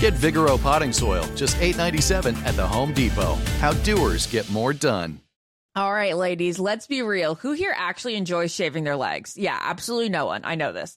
Get Vigoro potting soil, just $8.97 at the Home Depot. How doers get more done. All right, ladies, let's be real. Who here actually enjoys shaving their legs? Yeah, absolutely no one. I know this.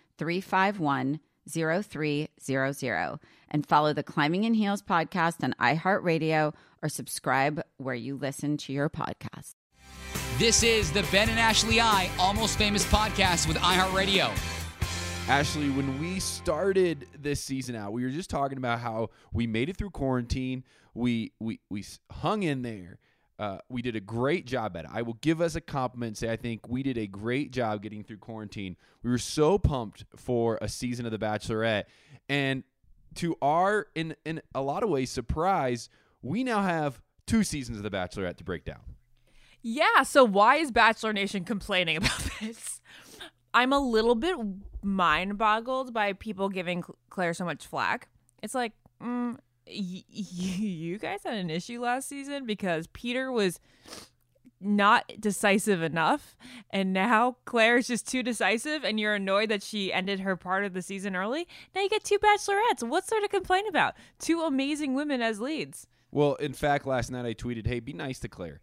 351 0300 and follow the Climbing in Heels podcast on iHeartRadio or subscribe where you listen to your podcast. This is the Ben and Ashley I Almost Famous podcast with iHeartRadio. Ashley, when we started this season out, we were just talking about how we made it through quarantine. We we we hung in there. Uh, we did a great job at it. I will give us a compliment and say I think we did a great job getting through quarantine. We were so pumped for a season of The Bachelorette, and to our in in a lot of ways surprise, we now have two seasons of The Bachelorette to break down. Yeah, so why is Bachelor Nation complaining about this? I'm a little bit mind boggled by people giving Clare so much flack. It's like, mm, y- you guys had an issue last season because Peter was not decisive enough, and now Clare is just too decisive, and you're annoyed that she ended her part of the season early. Now you get two bachelorettes. What's there to complain about? Two amazing women as leads. Well, in fact, last night I tweeted, "Hey, be nice to Clare."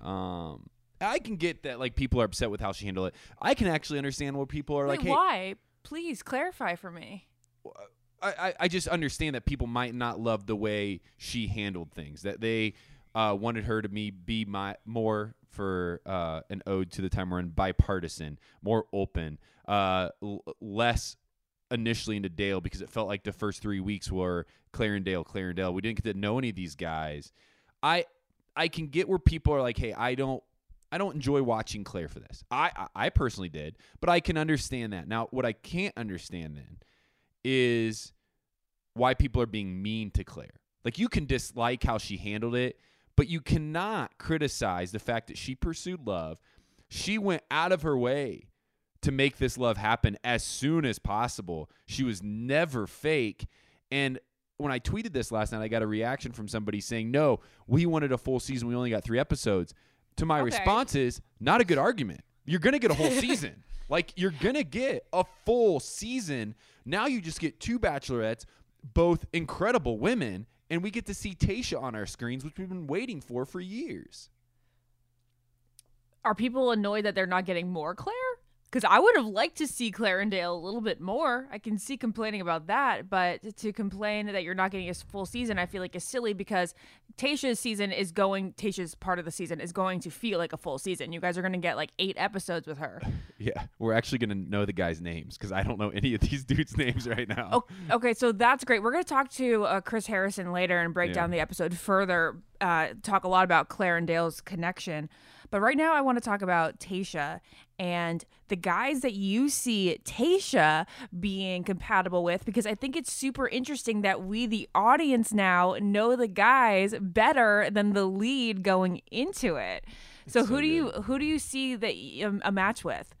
Um, I can get that like people are upset with how she handled it. I can actually understand what people are Wait, like. Hey, why? Please clarify for me. I, I, just understand that people might not love the way she handled things. That they uh, wanted her to me be my more for uh, an ode to the time run bipartisan, more open, uh, l- less initially into Dale because it felt like the first three weeks were Clare and Dale, Clare and Dale. We didn't get to know any of these guys. I I can get where people are like, hey, I don't I don't enjoy watching Clare for this. I I personally did, but I can understand that. Now, what I can't understand then is why people are being mean to Clare. Like you can dislike how she handled it, but you cannot criticize the fact that she pursued love. She went out of her way to make this love happen as soon as possible. She was never fake. And when I tweeted this last night, I got a reaction from somebody saying, No, we wanted a full season. We only got three episodes. To my Okay. response is, Not a good argument. You're going to get a whole season. Like, you're going to get a full season. Now you just get two bachelorettes, both incredible women, and we get to see Tayshia on our screens, which we've been waiting for for years. Are people annoyed that they're not getting more Clare? Because I would have liked to see Clarendale a little bit more. I can see complaining about that, but to complain that you're not getting a full season, I feel like is silly because Tayshia's season is going. Tayshia's part of the season is going to feel like a full season. You guys are going to get like eight episodes with her. Yeah, we're actually going to know the guys' names because I don't know any of these dudes' names right now. Oh, okay, so that's great. We're going to talk to uh, Chris Harrison later and break Yeah. down the episode further. Uh, talk a lot about Clarendale's connection, but right now I want to talk about Tayshia and the guys that you see Tayshia being compatible with because I think it's super interesting that we, the audience, now know the guys better than the lead going into it. So, so who do you who do you see that um, a match with?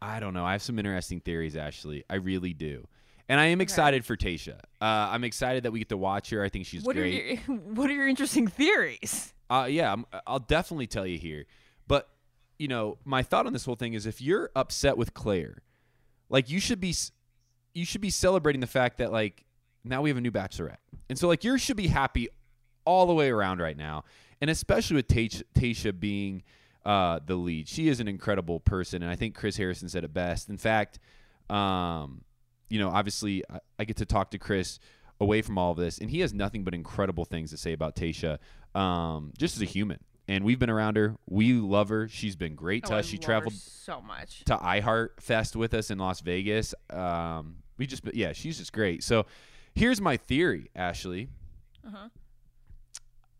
I don't know. I have some interesting theories, Ashley. I really do. And I am excited for Tayshia. Uh, I'm excited that we get to watch her. I think she's What are great. your what are your interesting theories? Uh, yeah, I'm, I'll definitely tell you here. You know, my thought on this whole thing is, if you're upset with Clare, like you should be, you should be celebrating the fact that like now we have a new Bachelorette, and so like you should be happy all the way around right now, and especially with Tayshia being uh, the lead. She is an incredible person, and I think Chris Harrison said it best. In fact, um, you know, obviously I, I get to talk to Chris away from all of this, and he has nothing but incredible things to say about Tayshia, um, just as a human. And we've been around her. We love her. She's been great to Oh, I us. She traveled so much. to iHeart Fest with us in Las Vegas. Um, we just, yeah, she's just great. So here's my theory, Ashley. Uh-huh.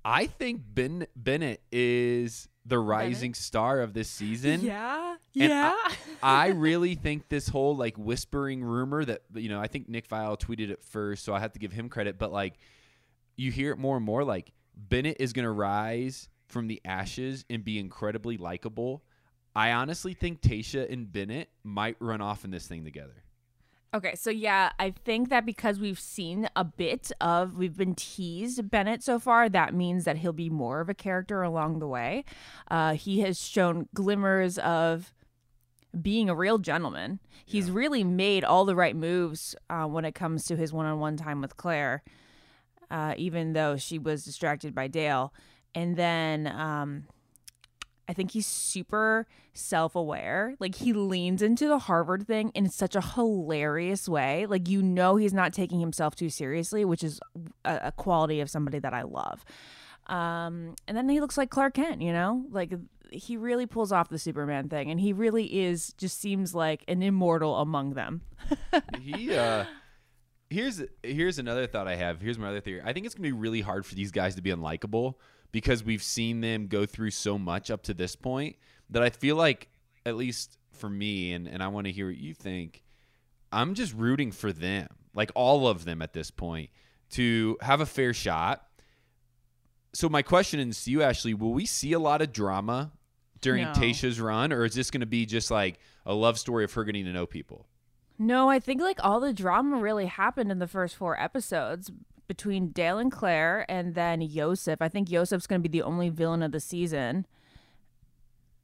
I think Ben Bennett is the rising star of this season. Yeah, And yeah. I really think this whole like whispering rumor that you know, I think Nick Viall tweeted it first, so I have to give him credit. But like, you hear it more and more. Like Bennett is going to rise from the ashes and be incredibly likable. I honestly think Tayshia and Bennett might run off in this thing together. Okay, so yeah, I think that because we've seen a bit of, we've been teased Bennett so far, that means that he'll be more of a character along the way. Uh, he has shown glimmers of being a real gentleman. He's really made all the right moves uh, when it comes to his one on one time with Clare, uh, even though she was distracted by Dale. And then um, I think he's super self aware. Like he leans into the Harvard thing in such a hilarious way. Like you know he's not taking himself too seriously, which is a, a quality of somebody that I love. Um, and then he looks like Clark Kent, you know? Like he really pulls off the Superman thing and he really is just seems like an immortal among them. he uh here's here's another thought I have. Here's my other theory. I think it's gonna be really hard for these guys to be unlikable because we've seen them go through so much up to this point that I feel like at least for me and, and I want to hear what you think, I'm just rooting for them, like all of them at this point, to have a fair shot. So my question is to you, Ashley, will we see a lot of drama during No. Tayshia's run, or is this going to be just like a love story of her getting to know people? No, I think like all the drama really happened in the first four episodes between Dale and Clare and then Yosef. I think Yosef's going to be the only villain of the season.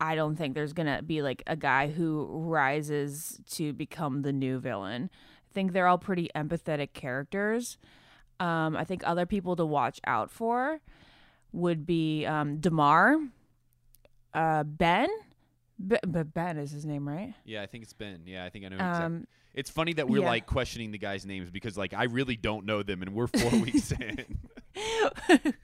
I don't think there's going to be like a guy who rises to become the new villain. I think they're all pretty empathetic characters. Um, I think other people to watch out for would be um, Demar, uh, Ben. B- but Ben is his name, right? Yeah, I think it's Ben. Yeah, I think I know. Exactly. Um, It's funny that we're yeah. like questioning the guys' names because like I really don't know them, and we're four weeks in.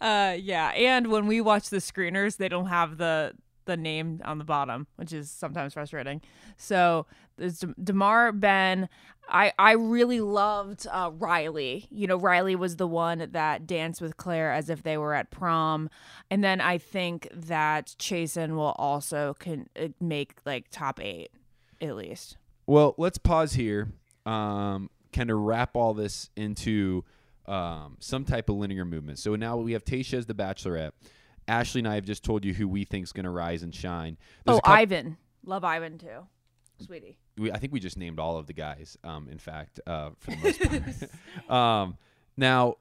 uh yeah and when we watch the screeners they don't have the the name on the bottom which is sometimes frustrating so there's demar ben i i really loved uh riley you know riley was the one that danced with clare as if they were at prom and then i think that chasen will also can uh, make like top eight at least Well, let's pause here. Um, kind of wrap all this into um, some type of linear movement. So now we have Tayshia as the Bachelorette. Ashley and I have just told you who we think's going to rise and shine. There's oh a ivan love ivan too sweetie we, I think we just named all of the guys. Um, in fact, uh, for the most part. um, now,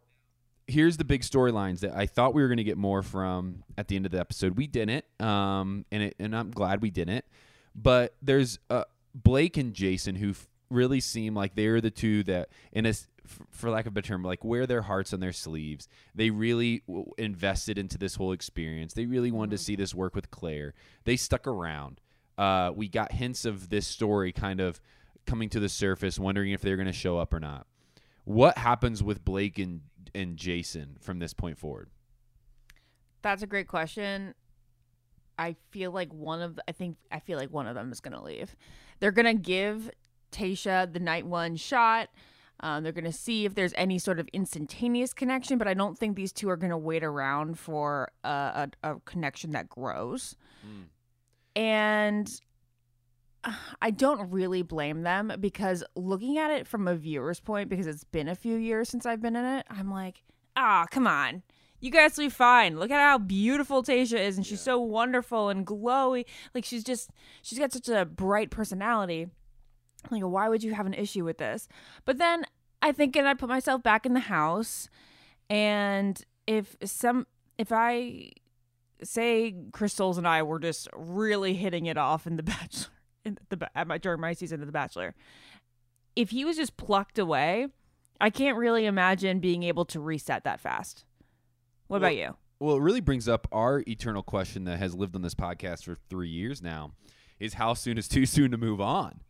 here's the big storylines that I thought we were going to get more from at the end of the episode. We didn't, um, and it, and I'm glad we didn't. But there's uh, Blake and Jason who f- really seem like they're the two that, in a for lack of a better term, like wear their hearts on their sleeves. They really w- invested into this whole experience. They really wanted to see this work with Clare. They stuck around. Uh, we got hints of this story kind of coming to the surface, wondering if they're going to show up or not. What happens with Blake and and Jason from this point forward? That's a great question. I feel like one of I think I feel like one of them is gonna leave. They're gonna give Tayshia the night one shot. Um, they're gonna see if there's any sort of instantaneous connection, but I don't think these two are gonna wait around for a, a, a connection that grows. And uh, I don't really blame them because looking at it from a viewer's point, because it's been a few years since I've been in it, I'm like, ah, come on. You guys will be fine. Look at how beautiful Tayshia is, and she's so wonderful and glowy. Like she's just, she's got such a bright personality. Like, why would you have an issue with this? But then I think, and I put myself back in the house, and if some, if I say Chris Soules and I were just really hitting it off in the Bachelor, in the at my during my season of the Bachelor, if he was just plucked away, I can't really imagine being able to reset that fast. What about you? Well, it really brings up our eternal question that has lived on this podcast for three years now: is how soon is too soon to move on?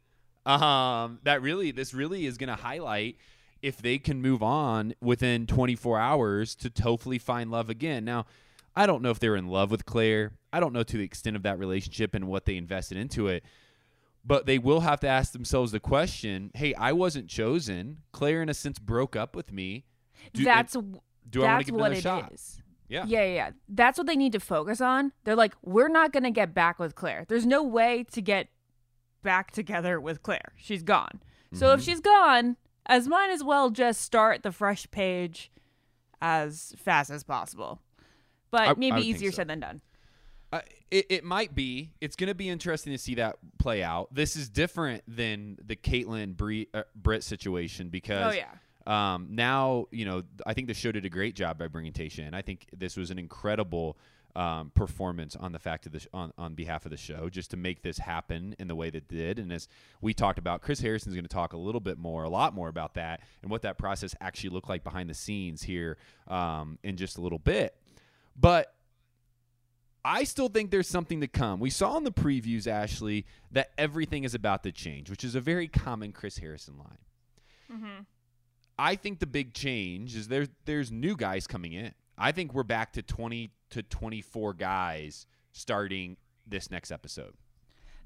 Um, that really, this really is going to highlight if they can move on within 24 hours to hopefully find love again. Now, I don't know if they're in love with Clare. I don't know to the extent of that relationship and what they invested into it. But they will have to ask themselves the question: Hey, I wasn't chosen. Clare, in a sense, broke up with me. Do- that's do I want to that's give what another it shot? is. Yeah. Yeah, yeah, yeah. That's what they need to focus on. They're like, we're not going to get back with Clare. There's no way to get back together with Clare. She's gone. So Mm-hmm. if she's gone, as might as well just start the fresh page as fast as possible. But I- I maybe think easier so. said than done. Uh, it, it might be. It's going to be interesting to see that play out. This is different than the Kaitlyn Brie, uh, Britt situation because Oh, yeah. Um, now you know I think the show did a great job by bringing Tayshia in. I think this was an incredible um, performance on the fact of the sh- on on behalf of the show just to make this happen in the way that it did. And as we talked about, Chris Harrison's going to talk a little bit more, a lot more about that and what that process actually looked like behind the scenes here um, in just a little bit. But I still think there's something to come. We saw in the previews, Ashley, that everything is about to change, which is a very common Chris Harrison line. I think the big change is there's there's new guys coming in. I think we're back to 20 to 24 guys starting this next episode.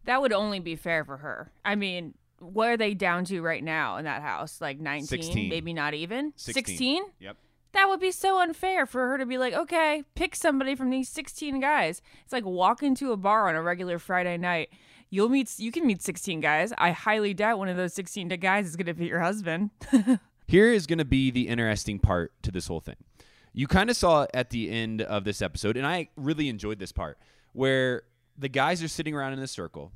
That would only be fair for her. I mean, what are they down to right now in that house? Like 19? 16. Maybe not even? 16. 16? Yep. That would be so unfair for her to be like, okay, pick somebody from these 16 guys. It's like walk into a bar on a regular Friday night. You'll meet, you can meet 16 guys. I highly doubt one of those 16 guys is going to be your husband. Here is going to be the interesting part to this whole thing. You kind of saw at the end of this episode, and I really enjoyed this part where the guys are sitting around in a circle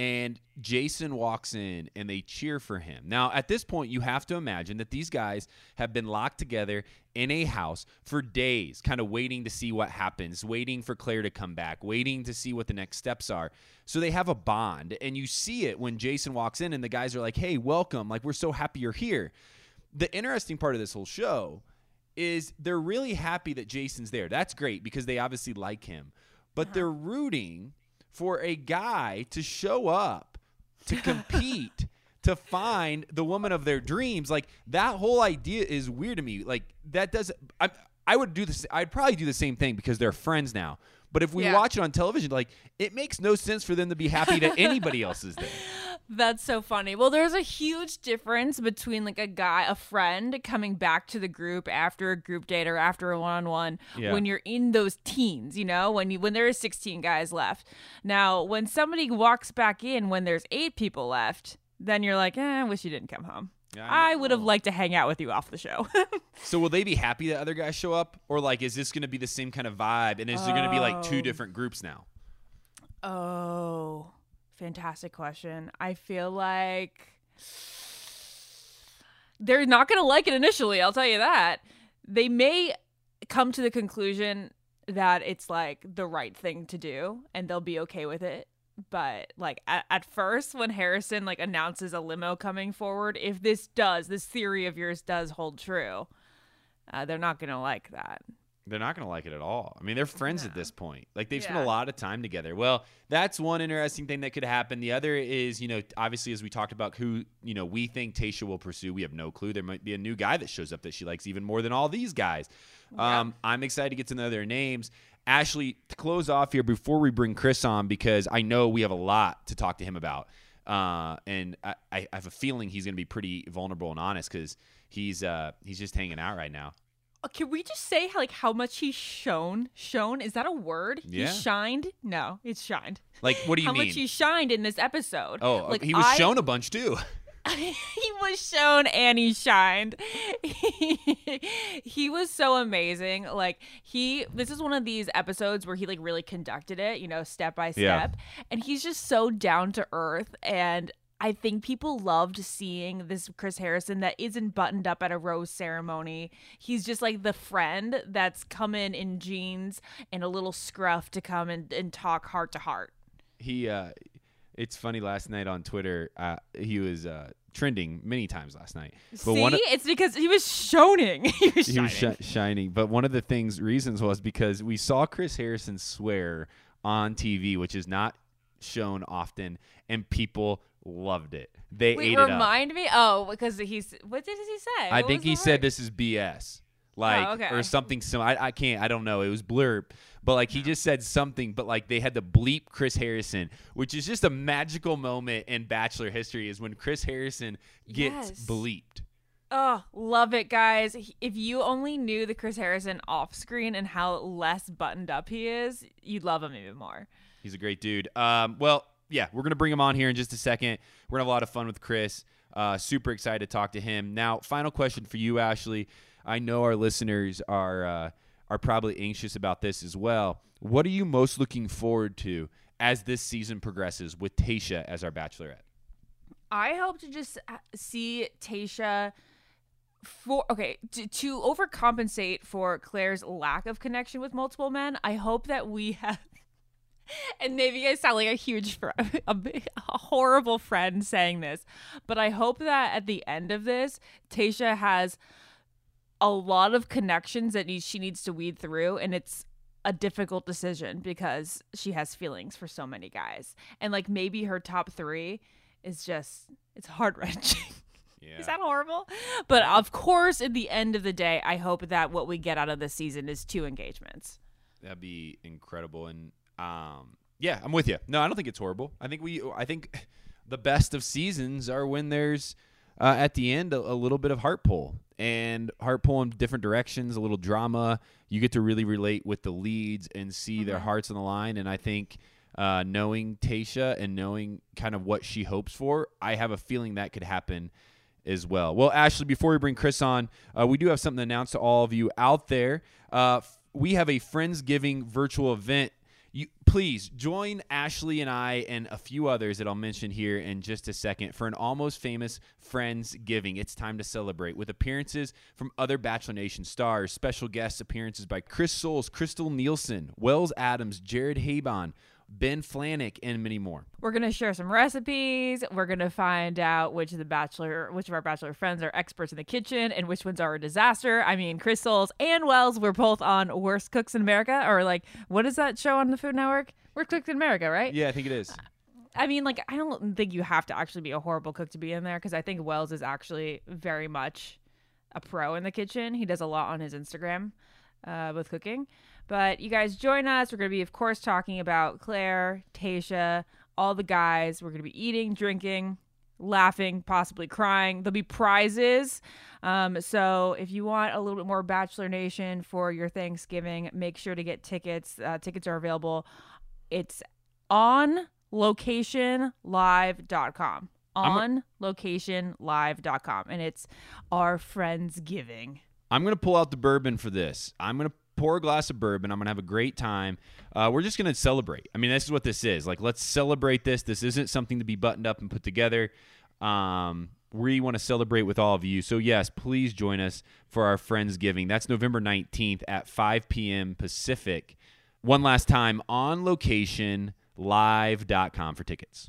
and Jason walks in and they cheer for him. Now, at this point, you have to imagine that these guys have been locked together in a house for days, kind of waiting to see what happens, waiting for Clare to come back, waiting to see what the next steps are. So they have a bond, and you see it when Jason walks in and the guys are like, hey, welcome. Like, we're so happy you're here. The interesting part of this whole show is they're really happy that Jason's there. That's great because they obviously like him, but uh-huh. they're rooting for a guy to show up to compete to find the woman of their dreams. Like that whole idea is weird to me. Like that doesn't i i would do this i'd probably do the same thing because they're friends now. But if we Yeah. watch it on television like it makes no sense for them to be happy that anybody else is there That's so funny. Well, there's a huge difference between like a guy, a friend coming back to the group after a group date or after a one-on-one Yeah. when you're in those teens, you know, when you when there is 16 guys left. Now, when somebody walks back in when there's 8 people left, then you're like, "Eh, I wish you didn't come home." Yeah, I I would have liked to hang out with you off the show. so will they be happy that other guys show up or like is this going to be the same kind of vibe and is there going to be like two different groups now Oh, fantastic question. I feel like they're not going to like it initially, I'll tell you that. They may come to the conclusion that it's like the right thing to do and they'll be okay with it. But like at, at first when Harrison like announces a limo coming forward, if this does, this theory of yours does hold true, uh, they're not going to like that. They're not going to like it at all. I mean, they're friends at this point. Like they've spent a lot of time together. Well, that's one interesting thing that could happen. The other is, you know, obviously as we talked about who, you know, we think Tayshia will pursue. We have no clue. There might be a new guy that shows up that she likes even more than all these guys. Um, I'm excited to get to know their names. Ashley, to close off here before we bring Chris on, because I know we have a lot to talk to him about. Uh, and I, I have a feeling he's going to be pretty vulnerable and honest because he's uh, he's just hanging out right now. Can we just say how, like how much he's shown? Shown is that a word? Yeah. He shined? No, it's shined. Like, what do you how mean? How much he shined in this episode? Oh, like he was I- shown a bunch too. he was shown and he shined. he was so amazing. Like he, this is one of these episodes where he like really conducted it, you know, step by Yeah. step, and he's just so down to earth and. I think people loved seeing this Chris Harrison that isn't buttoned up at a rose ceremony. He's just like the friend that's coming in in jeans and a little scruff to come and, and talk heart to heart. he uh it's funny last night on twitter uh he was uh trending many times last night but See, of, it's because he was shoning. he was he was shi- shining but one of the things reasons was because we saw chris harrison swear on tv which is not shown often and people loved it they Wait, ate it up remind me. Oh, because he's what did he say? i What think was he the said word? this is bs like Oh, okay. or something similar I, I can't i don't know it was blurb but like he just said something but like they had to bleep chris harrison which is just a magical moment in bachelor history is when chris harrison gets Yes. bleeped Oh, love it, guys. He- If you only knew the Chris Harrison off screen and how less buttoned up he is, you'd love him even more. He's a great dude. Um, well, yeah, we're gonna bring him on here in just a second. We're gonna have a lot of fun with Chris. Uh, super excited to talk to him. Now, final question for you, Ashley. I know our listeners are uh, are probably anxious about this as well. What are you most looking forward to as this season progresses with Tayshia as our Bachelorette? I hope to just uh, see Tayshia for okay to, to overcompensate for Clare's lack of connection with multiple men. I hope that we have. And maybe I sound like a huge, fr- a, big- a horrible friend saying this, but I hope that at the end of this, Tayshia has a lot of connections that she needs to weed through, and it's a difficult decision because she has feelings for so many guys, and like maybe her top three is just it's heart wrenching. Yeah. Is that horrible? But of course, at the end of the day, I hope that what we get out of this season is two engagements. That'd be incredible. And um, yeah, I'm with you. No, I don't think it's horrible. I think we, I think the best of seasons are when there's uh, at the end a, a little bit of heart pull and heart pull in different directions, a little drama. You get to really relate with the leads and see their hearts on the line. And I think uh, knowing Tayshia and knowing kind of what she hopes for, I have a feeling that could happen as well. Well, Ashley, before we bring Chris on, uh, we do have something to announce to all of you out there. Uh, f- we have a Friendsgiving virtual event. You please join Ashley and I and a few others that I'll mention here in just a second for an almost famous Friends Giving. It's time to celebrate with appearances from other Bachelor Nation stars, special guest appearances by Chris Soules, Krystal Nielson, Wells Adams, Jared Haibon, Ben Flajnik, and many more. We're gonna share some recipes. We're gonna find out which of the bachelor, which of our bachelor friends are experts in the kitchen, and which ones are a disaster. I mean, Chris and Wells were both on Worst Cooks in America, or like, what is that show on the Food Network? Worst Cooks in America, right? Yeah, I think it is. I mean, like, I don't think you have to actually be a horrible cook to be in there because I think Wells is actually very much a pro in the kitchen. He does a lot on his Instagram uh, with cooking. But you guys join us. We're going to be, of course, talking about Clare, Tayshia, all the guys. We're going to be eating, drinking, laughing, possibly crying. There'll be prizes. Um, so if you want a little bit more Bachelor Nation for your Thanksgiving, make sure to get tickets. Uh, tickets are available. It's on locationlive.com. On locationlive.com. And it's our Friends Giving. I'm going to pull out the bourbon for this. I'm going to pour a glass of bourbon. I'm going to have a great time. Uh, we're just going to celebrate. I mean, this is what this is. Like, let's celebrate this. This isn't something to be buttoned up and put together. Um, we want to celebrate with all of you. So, yes, please join us for our Friends Giving. That's November 19th at 5 p.m. Pacific. One last time on location live.com for tickets.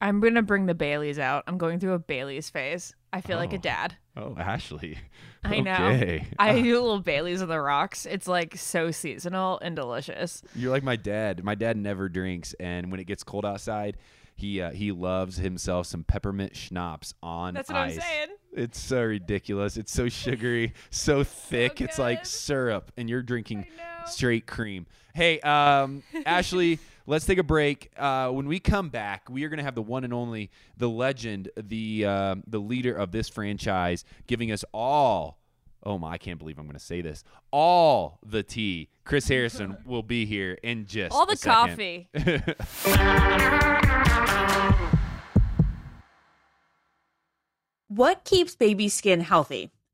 I'm going to bring the Baileys out. I'm going through a Baileys phase. I feel like a Oh. dad. Oh, Ashley. I know. Okay. I do a little Bailey's on the rocks. It's like so seasonal and delicious. You're like my dad. My dad never drinks, and when it gets cold outside, he uh, he loves himself some peppermint schnapps on That's what ice. I'm saying. It's so ridiculous. It's so sugary, so thick. it's like syrup, and you're drinking straight cream. Hey, um, Ashley, let's take a break. Uh, when we come back, we are going to have the one and only, the legend, the uh, the leader of this franchise, giving us all. Oh my! I can't believe I'm going to say this. All the tea. Chris Harrison will be here in just All a the second. coffee. What keeps baby skin healthy?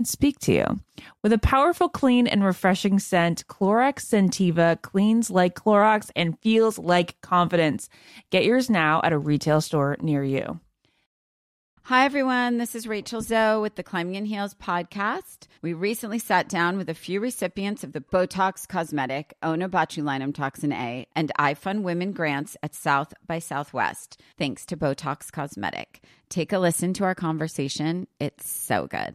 can speak to you. With a powerful, clean, and refreshing scent, Clorox Scentiva cleans like Clorox and feels like confidence. Get yours now at a retail store near you. Hi, everyone. This is Rachel Zoe with the Climbing in Heels podcast. We recently sat down with a few recipients of the Botox Cosmetic, Onabotulinum Toxin A, and I Fund Women grants at South by Southwest, thanks to Botox Cosmetic. Take a listen to our conversation. It's so good.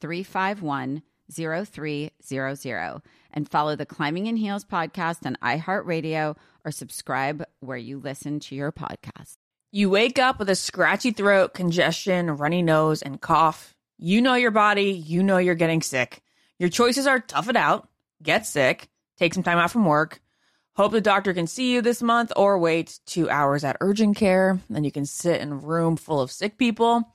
351 0300 and follow the Climbing in Heels podcast on iHeartRadio or subscribe where you listen to your podcast. You wake up with a scratchy throat, congestion, runny nose, and cough. You know your body, you know you're getting sick. Your choices are tough it out, get sick, take some time out from work, hope the doctor can see you this month, or wait two hours at urgent care. Then you can sit in a room full of sick people.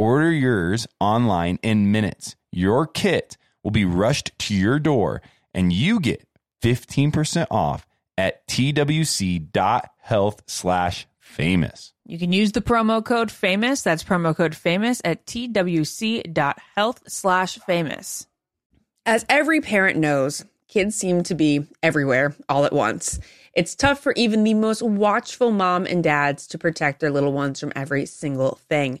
Order yours online in minutes. Your kit will be rushed to your door and you get 15% off at twc.health slash famous. You can use the promo code famous. That's promo code famous at twc.health slash famous. As every parent knows, kids seem to be everywhere all at once. It's tough for even the most watchful mom and dads to protect their little ones from every single thing.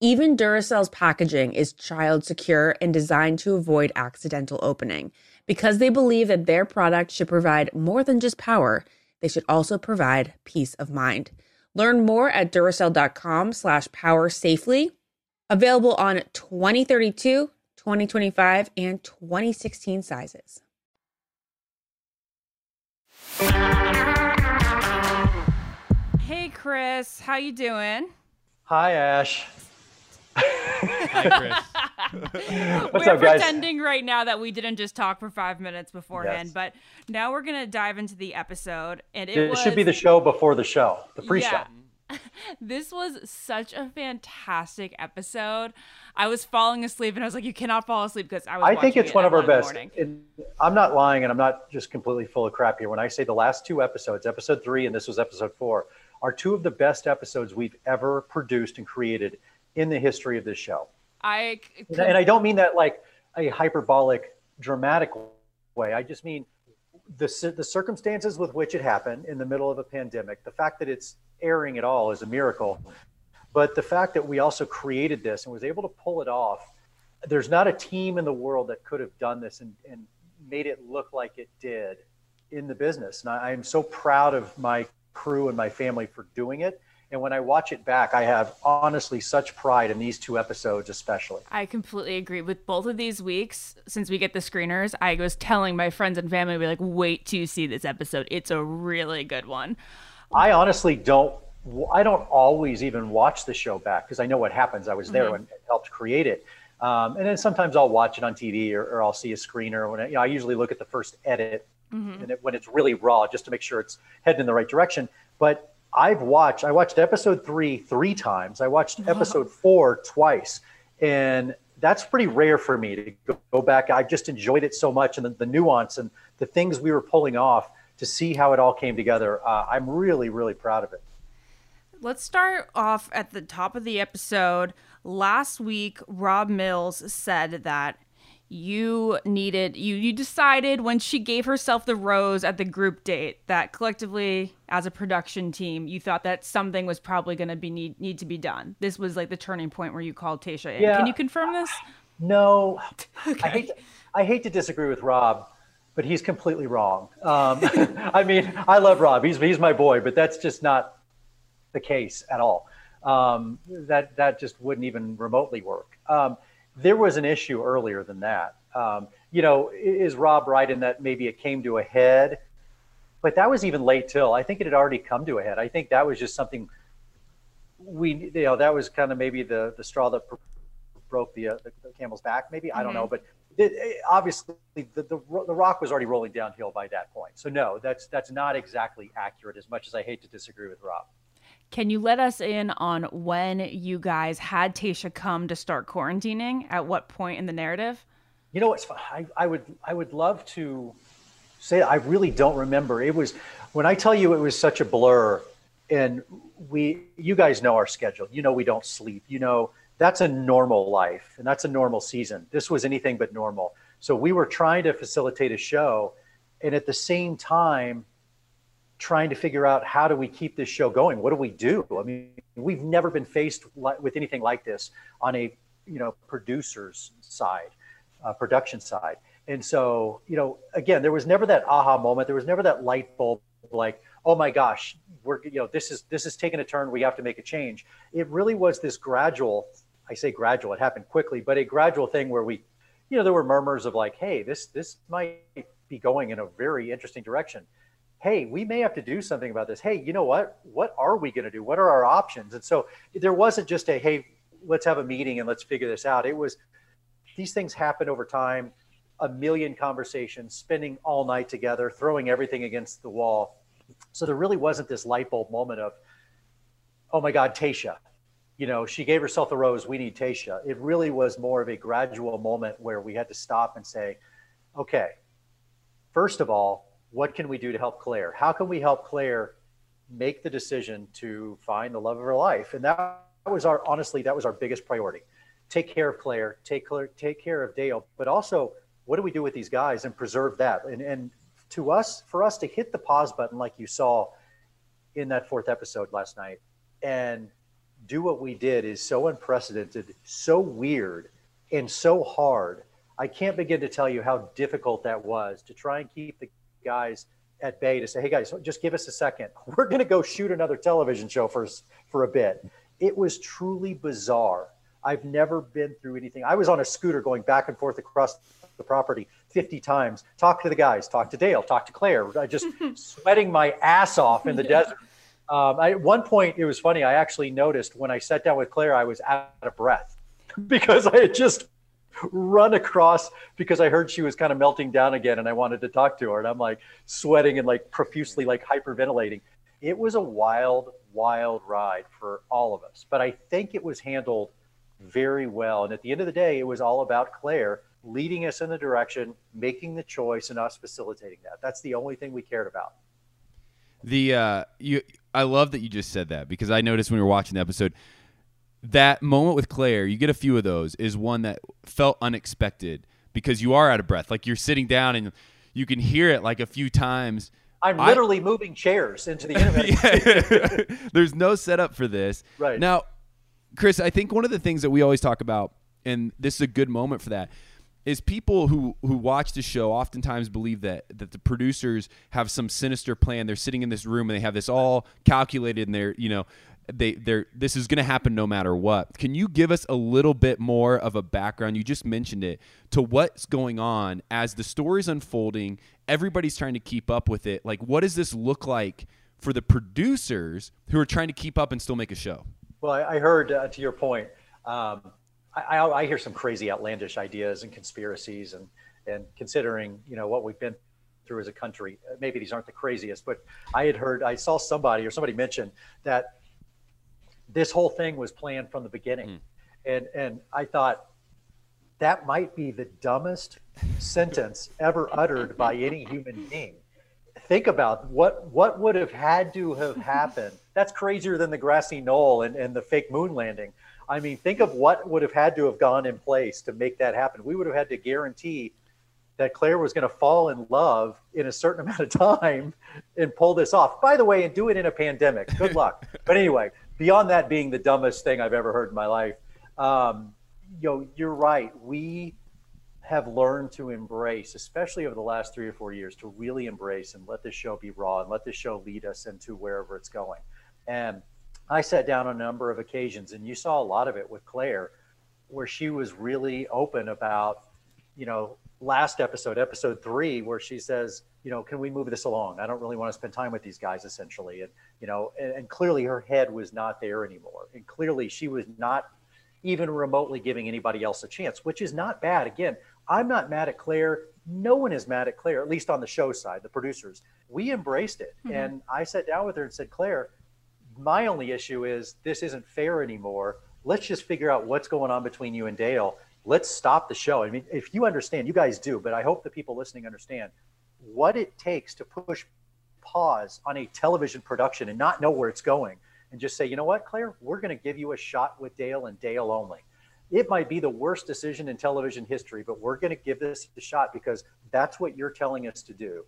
Even Duracell's packaging is child secure and designed to avoid accidental opening. Because they believe that their product should provide more than just power, they should also provide peace of mind. Learn more at Duracell.com slash power safely. Available on 2032, 2025, and 2016 sizes. Hey Chris, how you doing? Hi Ash. Hi, Chris. We're up, pretending right now that we didn't just talk for five minutes beforehand, Yes. but now we're gonna dive into the episode, and it It was, should be the show before the show, the pre-show. Yeah. This was such a fantastic episode. I was falling asleep, and I was like, "You cannot fall asleep," because I was. I think it's it one of our best. morning. And I'm not lying, and I'm not just completely full of crap here. When I say the last two episodes, episode three and this was episode four, are two of the best episodes we've ever produced and created in the history of this show. I And, and I don't mean that like a hyperbolic, dramatic way. I just mean the the circumstances with which it happened in the middle of a pandemic. The fact that it's airing at all is a miracle, but the fact that we also created this and was able to pull it off. There's not a team in the world that could have done this and, and made it look like it did in the business. And I'm so proud of my crew and my family for doing it. And when I watch it back, I have honestly such pride in these two episodes, especially. I completely agree with both of these weeks. Since we get the screeners, I was telling my friends and family, "Be like, wait to see this episode. It's a really good one." I honestly don't. I don't always even watch the show back because I know what happens. I was there Mhm. when it helped create it, um, and then sometimes I'll watch it on TV or, or I'll see a screener. When I, you know, I usually look at the first edit Mhm. and it, when it's really raw, just to make sure it's heading in the right direction. But I've watched. I watched episode three three times. I watched episode four twice, and that's pretty rare for me to go, go back. I just enjoyed it so much, and the, the nuance and the things we were pulling off to see how it all came together. Uh, I'm really, really proud of it. Let's start off at the top of the episode. Last week, Rob Mills said that you needed you you decided when she gave herself the rose at the group date that collectively as a production team you thought that something was probably going to be need need to be done. This was like the turning point where you called Tayshia in. Yeah. Can you confirm this? No, I hate. To, I hate to disagree with Rob, but he's completely wrong. Um, I mean, I love Rob. He's he's my boy, but that's just not the case at all. Um, that that just wouldn't even remotely work. Um, there was an issue earlier than that. Um, you know, is Rob right in that maybe it came to a head? But that was even late till I think it had already come to a head. I think that was just something we, you know, that was kind of maybe the the straw that broke the, uh, the, the camel's back. Maybe I don't know, Mm-hmm. but it, it- obviously the, the the rock was already rolling downhill by that point. So no, that's that's not exactly accurate. As much as I hate to disagree with Rob. Can you let us in on when you guys had Tayshia come to start quarantining? At what point in the narrative? You know what's? I, I would I would love to say I really don't remember. It was when I tell you it was such a blur, and we you guys know our schedule. You know we don't sleep. You know that's a normal life and that's a normal season. This was anything but normal. So we were trying to facilitate a show, and at the same time trying to figure out how do we keep this show going? What do we do? I mean we've never been faced with anything like this on a you know producer's side uh, production side. And so you know again there was never that aha moment. There was never that light bulb like oh my gosh we're you know this is this is taking a turn. We have to make a change. It really was this gradual i say gradual it happened quickly but a gradual thing where we you know there were murmurs of like hey this this might be going in a very interesting direction hey, we may have to do something about this. Hey, you know what? What are we going to do? What are our options? And so there wasn't just a, hey, let's have a meeting and let's figure this out. It was these things happen over time, a million conversations, spending all night together, throwing everything against the wall. So there really wasn't this light bulb moment of, oh my God, Tayshia. You know, she gave herself a rose. We need Tayshia. It really was more of a gradual moment where we had to stop and say, okay, first of all, what can we do to help Clare? How can we help Clare make the decision to find the love of her life? And that was our honestly, that was our biggest priority. Take care of Clare, take Clare, take care of Dale, but also what do we do with these guys and preserve that? And and to us, for us to hit the pause button like you saw in that fourth episode last night and do what we did is so unprecedented, so weird, and so hard. I can't begin to tell you how difficult that was to try and keep the guys at bay to say, "Hey guys, just give us a second. We're going to go shoot another television show for for a bit." It was truly bizarre. I've never been through anything. I was on a scooter going back and forth across the property 50 times. Talk to the guys, talk to Dale, talk to Clare. I just sweating my ass off in the desert. Um, I, at one point, it was funny. I actually noticed when I sat down with Clare, I was out of breath because I had just run across because I heard she was kind of melting down again and I wanted to talk to her. And I'm like sweating and like profusely like hyperventilating. It was a wild, wild ride for all of us. But I think it was handled very well. And at the end of the day, it was all about Clare leading us in the direction, making the choice, and us facilitating that. That's the only thing we cared about. The uh, you, I love that you just said that because I noticed when we were watching the episode, that moment with Clare, you get a few of those, is one that felt unexpected because you are out of breath. Like you're sitting down and you can hear it like a few times. I'm I- literally moving chairs into the internet. Yeah. There's no setup for this. Right. Now, Chris, I think one of the things that we always talk about, and this is a good moment for that, is people who who watch the show oftentimes believe that that the producers have some sinister plan. They're sitting in this room and they have this all calculated, and they're you know they they're this is going to happen no matter what. Can you give us a little bit more of a background? You just mentioned it to what's going on as the story's unfolding. Everybody's trying to keep up with it. Like, what does this look like for the producers who are trying to keep up and still make a show? Well, I, I heard uh, to your point. Um, I, I, I hear some crazy, outlandish ideas and conspiracies, and and considering you know what we've been through as a country, maybe these aren't the craziest. But I had heard, I saw somebody or somebody mentioned that this whole thing was planned from the beginning, hmm. and and I thought that might be the dumbest sentence ever uttered by any human being think about what what would have had to have happened. That's crazier than the grassy knoll and, and the fake moon landing. I mean, think of what would have had to have gone in place to make that happen. We would have had to guarantee that Clare was going to fall in love in a certain amount of time and pull this off. By the way, and do it in a pandemic. Good luck. but anyway, beyond that being the dumbest thing I've ever heard in my life, um, you know, you're right. We have learned to embrace, especially over the last three or four years, to really embrace and let this show be raw and let this show lead us into wherever it's going. And I sat down on a number of occasions, and you saw a lot of it with Clare, where she was really open about, you know, last episode, episode three, where she says, you know, can we move this along? I don't really want to spend time with these guys, essentially. And, you know, and, and clearly her head was not there anymore. And clearly she was not even remotely giving anybody else a chance, which is not bad. Again, I'm not mad at Clare. No one is mad at Clare, at least on the show side, the producers. We embraced it. Mm-hmm. And I sat down with her and said, Clare, my only issue is this isn't fair anymore. Let's just figure out what's going on between you and Dale. Let's stop the show. I mean, if you understand, you guys do, but I hope the people listening understand what it takes to push pause on a television production and not know where it's going and just say, you know what, Clare, we're going to give you a shot with Dale and Dale only. It might be the worst decision in television history, but we're going to give this a shot because that's what you're telling us to do.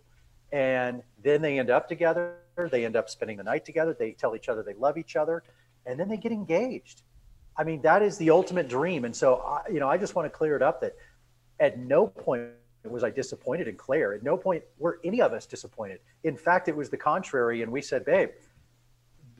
And then they end up together. They end up spending the night together. They tell each other they love each other, and then they get engaged. I mean, that is the ultimate dream. And so, I, you know, I just want to clear it up that at no point was I disappointed in Clare. At no point were any of us disappointed. In fact, it was the contrary. And we said, babe,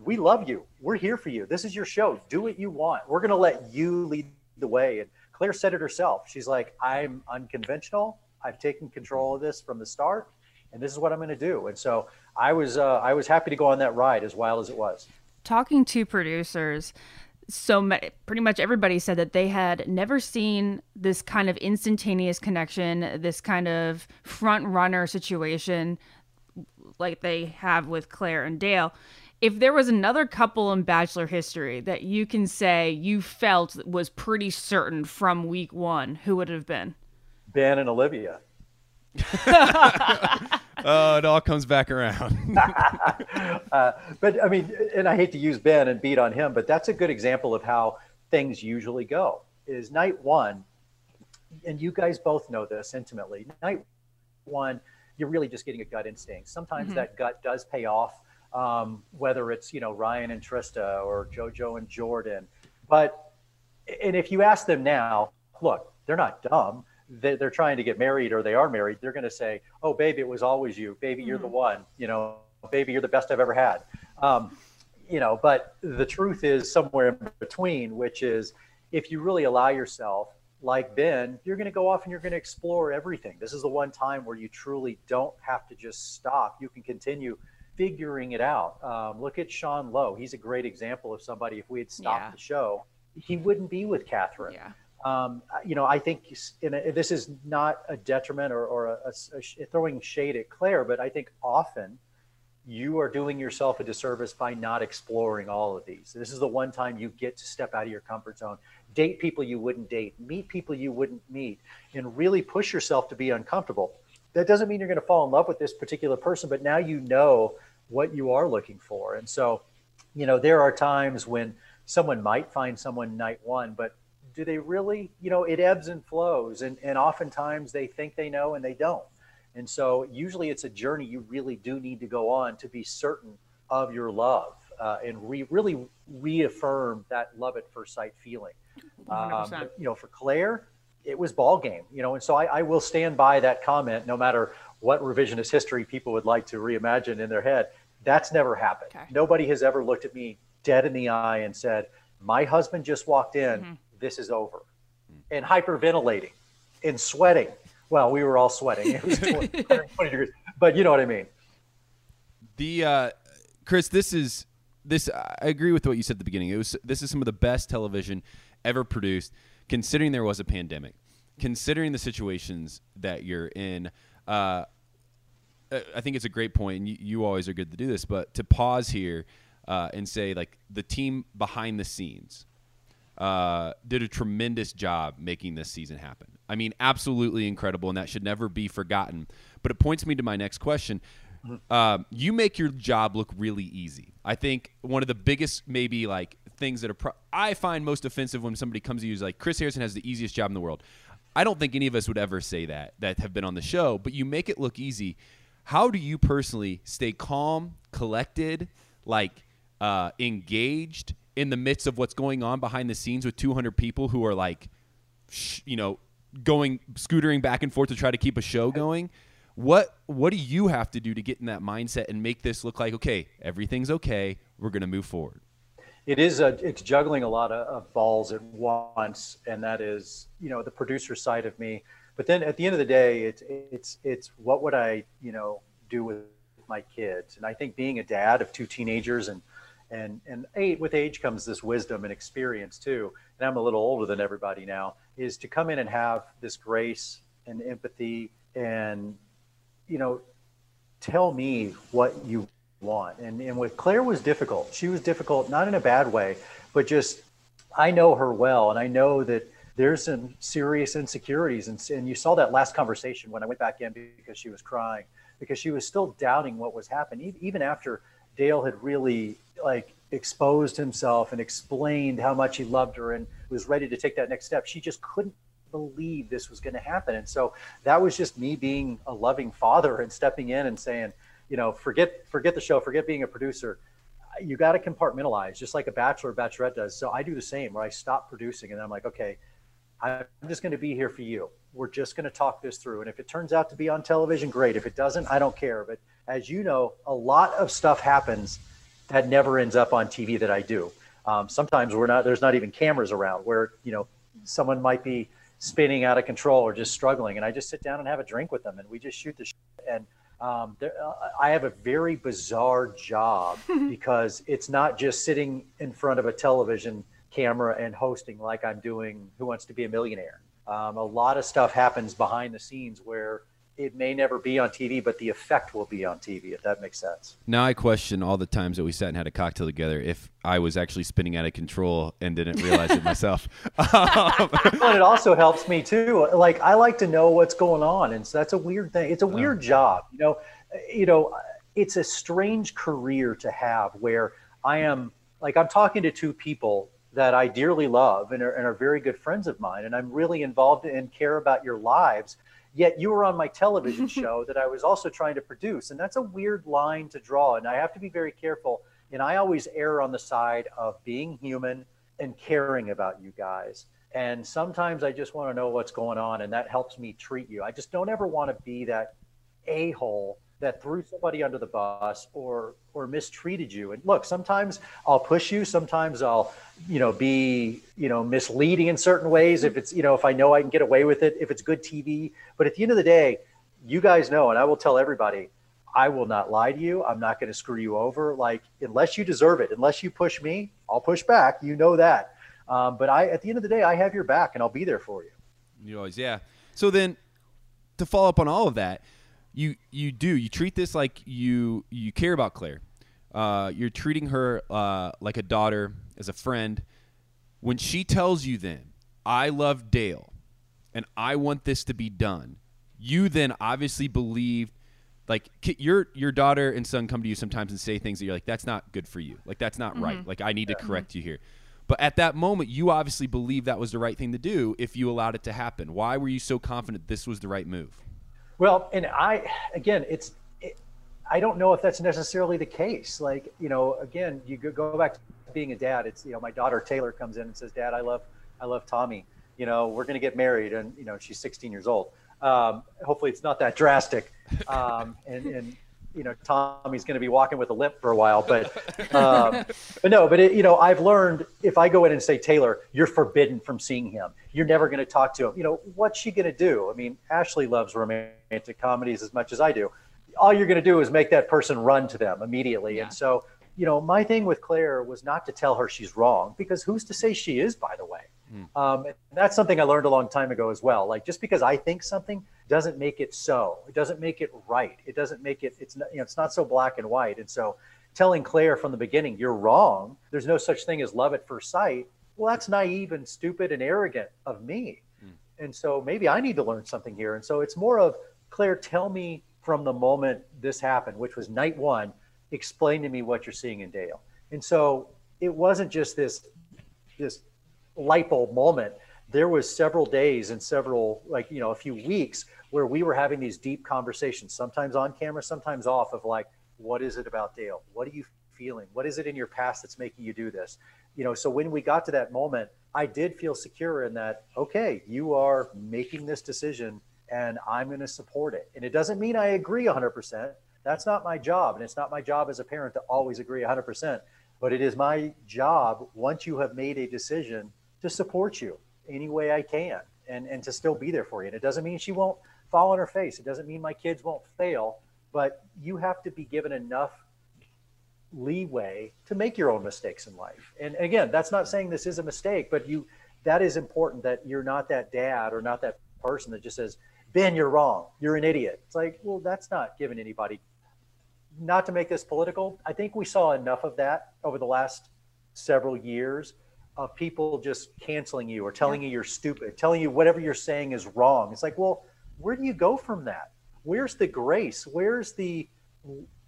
we love you. We're here for you. This is your show. Do what you want. We're going to let you lead the way. And Clare said it herself. She's like, I'm unconventional. I've taken control of this from the start, and this is what I'm going to do. And so I was, uh, I was happy to go on that ride as wild as it was. Talking to producers, so pretty much everybody said that they had never seen this kind of instantaneous connection, this kind of front runner situation like they have with Clare and Dale. If there was another couple in Bachelor history that you can say you felt was pretty certain from week one, who would it have been? Ben and Olivia. oh, it all comes back around. uh, but I mean, and I hate to use Ben and beat on him, but that's a good example of how things usually go. Is night one, and you guys both know this intimately. Night one, you're really just getting a gut instinct. Sometimes mm-hmm. that gut does pay off, um, whether it's you know Ryan and Trista or JoJo and Jordan. But and if you ask them now, look, they're not dumb they're trying to get married or they are married, they're going to say, "Oh, baby, it was always you. Baby, you're mm-hmm. the one. You know, baby, you're the best I've ever had." Um, you know, but the truth is somewhere in between, which is if you really allow yourself, like Ben, you're going to go off and you're going to explore everything. This is the one time where you truly don't have to just stop. You can continue figuring it out. Um, look at Sean Lowe. He's a great example of somebody. If we had stopped yeah. the show, he wouldn't be with Catherine. Yeah um, you know, I think a, this is not a detriment or, or a, a, throwing shade at Clare, but I think often you are doing yourself a disservice by not exploring all of these. This is the one time you get to step out of your comfort zone, date people you wouldn't date, meet people you wouldn't meet, and really push yourself to be uncomfortable. That doesn't mean you're going to fall in love with this particular person, but now you know what you are looking for. And so, you know, there are times when someone might find someone night one, but do they really, you know, it ebbs and flows. And, and oftentimes they think they know and they don't. And so usually it's a journey you really do need to go on to be certain of your love uh, and re- really reaffirm that love at first sight feeling. Um, you know, for Clare, it was ball game, you know, and so I, I, will stand by that comment no matter what revisionist history people would like to reimagine in their head. That's never happened. Okay. Nobody has ever looked at me dead in the eye and said, My husband just walked in. Mm-hmm this is over. And hyperventilating and sweating. Well, we were all sweating. It was 20, degrees, but you know what I mean. The uh, Chris, this is this. I agree with what you said at the beginning. It was this is some of the best television ever produced, considering there was a pandemic, considering the situations that you're in. Uh, I think it's a great point, and you, you always are good to do this. But to pause here uh, and say, like, the team behind the scenes, uh, did a tremendous job making this season happen. I mean, absolutely incredible, and that should never be forgotten. But it points me to my next question. Uh, you make your job look really easy. I think one of the biggest, maybe like things that are pro- I find most offensive when somebody comes to you is like Chris Harrison has the easiest job in the world. I don't think any of us would ever say that that have been on the show, but you make it look easy. How do you personally stay calm, collected, like uh, engaged, in the midst of what's going on behind the scenes with 200 people who are like, sh- you know, going scootering back and forth to try to keep a show going. What what do you have to do to get in that mindset and make this look like okay, everything's okay, we're going to move forward? It is a, it's juggling a lot of, of balls at once, and that is you know the producer side of me. But then at the end of the day, it's it's it's what would I you know do with my kids? And I think being a dad of two teenagers and and and eight with age comes this wisdom and experience too. And I'm a little older than everybody now. Is to come in and have this grace and empathy and you know tell me what you want. And and with Clare was difficult. She was difficult, not in a bad way, but just I know her well, and I know that there's some serious insecurities. And, and you saw that last conversation when I went back in because she was crying, because she was still doubting what was happening, even after Dale had really like exposed himself and explained how much he loved her and was ready to take that next step. She just couldn't believe this was going to happen. And so that was just me being a loving father and stepping in and saying, you know, forget forget the show, forget being a producer. You got to compartmentalize, just like a bachelor bachelorette does. So I do the same, where I stop producing and I'm like, okay, I'm just going to be here for you. We're just going to talk this through. And if it turns out to be on television, great. If it doesn't, I don't care. But as you know, a lot of stuff happens that never ends up on TV that I do. Um, sometimes we're not, there's not even cameras around where, you know, someone might be spinning out of control or just struggling. And I just sit down and have a drink with them and we just shoot the shit. And um, there, uh, I have a very bizarre job because it's not just sitting in front of a television camera and hosting like I'm doing Who Wants to Be a Millionaire. Um, a lot of stuff happens behind the scenes where it may never be on TV, but the effect will be on TV, if that makes sense. Now I question all the times that we sat and had a cocktail together if I was actually spinning out of control and didn't realize it myself. Um, but it also helps me too. Like I like to know what's going on, and so that's a weird thing. It's a weird job, you know. You know, it's a strange career to have where I am like I'm talking to two people that I dearly love and are, and are very good friends of mine, and I'm really involved and care about your lives Yet you were on my television show that I was also trying to produce. And that's a weird line to draw. And I have to be very careful. And I always err on the side of being human and caring about you guys. And sometimes I just want to know what's going on. And that helps me treat you. I just don't ever want to be that a hole that threw somebody under the bus or or mistreated you. And look sometimes i'll push you sometimes i'll you know be you know misleading in certain ways. If it's you know if i know i can get away with it if it's good tv but at the end of the day you guys know and i will tell everybody i will not lie to you. I'm not going to screw you over. Like unless you deserve it unless you push me i'll push back. You know that. Um, but i at the end of the day i have your back and i'll be there for you. You always yeah. So then to follow up on all of that you you do you treat this like you you care about Clare. Uh, you're treating her uh, like a daughter, as a friend. When she tells you, then I love Dale, and I want this to be done. You then obviously believe, like your your daughter and son come to you sometimes and say things that you're like, that's not good for you. Like that's not mm-hmm. right. Like I need to correct you here. But at that moment, you obviously believe that was the right thing to do if you allowed it to happen. Why were you so confident this was the right move? Well, and I, again, it's, it, I don't know if that's necessarily the case. Like, you know, again, you go back to being a dad. It's, you know, my daughter Taylor comes in and says, Dad, I love, I love Tommy. You know, we're going to get married. And, you know, she's 16 years old. Um, hopefully it's not that drastic. Um, and, and, you know Tommy's going to be walking with a limp for a while, but um, but no, but it, you know I've learned if I go in and say Taylor, you're forbidden from seeing him. You're never going to talk to him. You know what's she going to do? I mean, Ashley loves romantic comedies as much as I do. All you're going to do is make that person run to them immediately, yeah. and so you know my thing with Clare was not to tell her she's wrong because who's to say she is? By the way, mm. um, that's something I learned a long time ago as well. Like just because I think something doesn't make it so. It doesn't make it right. It doesn't make it. It's not. You know, it's not so black and white. And so, telling Clare from the beginning, "You're wrong. There's no such thing as love at first sight." Well, that's naive and stupid and arrogant of me. Mm. And so maybe I need to learn something here. And so it's more of Clare, tell me from the moment this happened, which was night one, explain to me what you're seeing in Dale. And so it wasn't just this this light bulb moment. There was several days and several like you know a few weeks where we were having these deep conversations, sometimes on camera, sometimes off, of like, what is it about Dale? What are you feeling? What is it in your past that's making you do this? You know, so when we got to that moment, I did feel secure in that, okay, you are making this decision and I'm going to support it. And it doesn't mean I agree 100%. That's not my job. And it's not my job as a parent to always agree 100%. But it is my job, once you have made a decision, to support you any way I can and, and to still be there for you. And it doesn't mean she won't fall on her face. It doesn't mean my kids won't fail, but you have to be given enough leeway to make your own mistakes in life. And again, that's not saying this is a mistake, but you that is important that you're not that dad or not that person that just says, Ben, you're wrong. You're an idiot. It's like, well, that's not giving anybody not to make this political. I think we saw enough of that over the last several years of people just canceling you or telling yeah. you you're stupid, telling you whatever you're saying is wrong. It's like, well, where do you go from that? Where's the grace? Where's the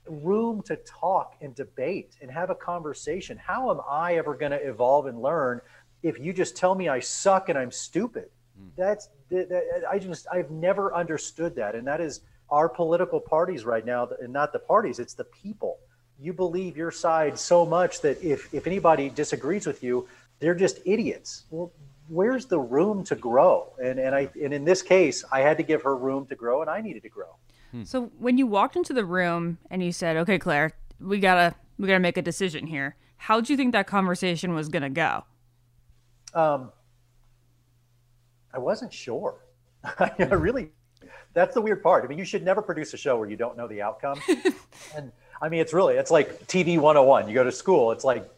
room to talk and debate and have a conversation. How am I ever going to evolve and learn if you just tell me I suck and I'm stupid? Mm. That's that, I just I've never understood that, and that is our political parties right now, and not the parties, it's the people. You believe your side so much that if if anybody disagrees with you, they're just idiots. Well, where's the room to grow? And and I and in this case, I had to give her room to grow, and I needed to grow. Hmm. So when you walked into the room and you said, "Okay, Clare, we gotta we gotta make a decision here," how do you think that conversation was gonna go? Um, I wasn't sure. I really, that's the weird part. I mean, you should never produce a show where you don't know the outcome. and I mean, it's really, it's like TV 101. You go to school, it's like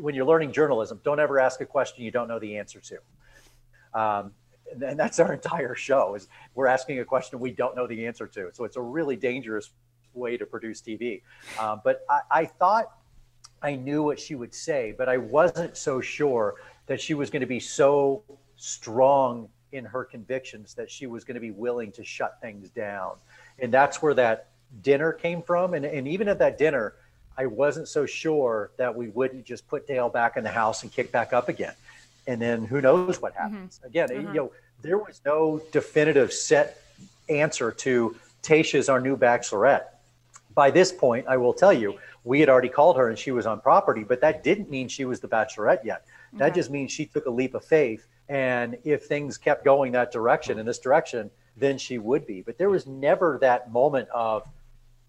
when you're learning journalism, don't ever ask a question you don't know the answer to. Um, and that's our entire show is we're asking a question we don't know the answer to. So it's a really dangerous way to produce tv um, but I, I, thought i knew what she would say but i wasn't so sure that she was going to be so strong in her convictions that she was going to be willing to shut things down. And that's where that dinner came from. And, and even at that dinner i wasn't so sure that we wouldn't just put dale back in the house and kick back up again and then who knows what mm-hmm. happens. Mm-hmm. Again, mm-hmm. you know, there was no definitive set answer to Tayshia's our new bachelorette. By this point, I will tell you, we had already called her and she was on property, but that didn't mean she was the bachelorette yet. That just means she took a leap of faith. And if things kept going that direction, in this direction, then she would be. But there was never that moment of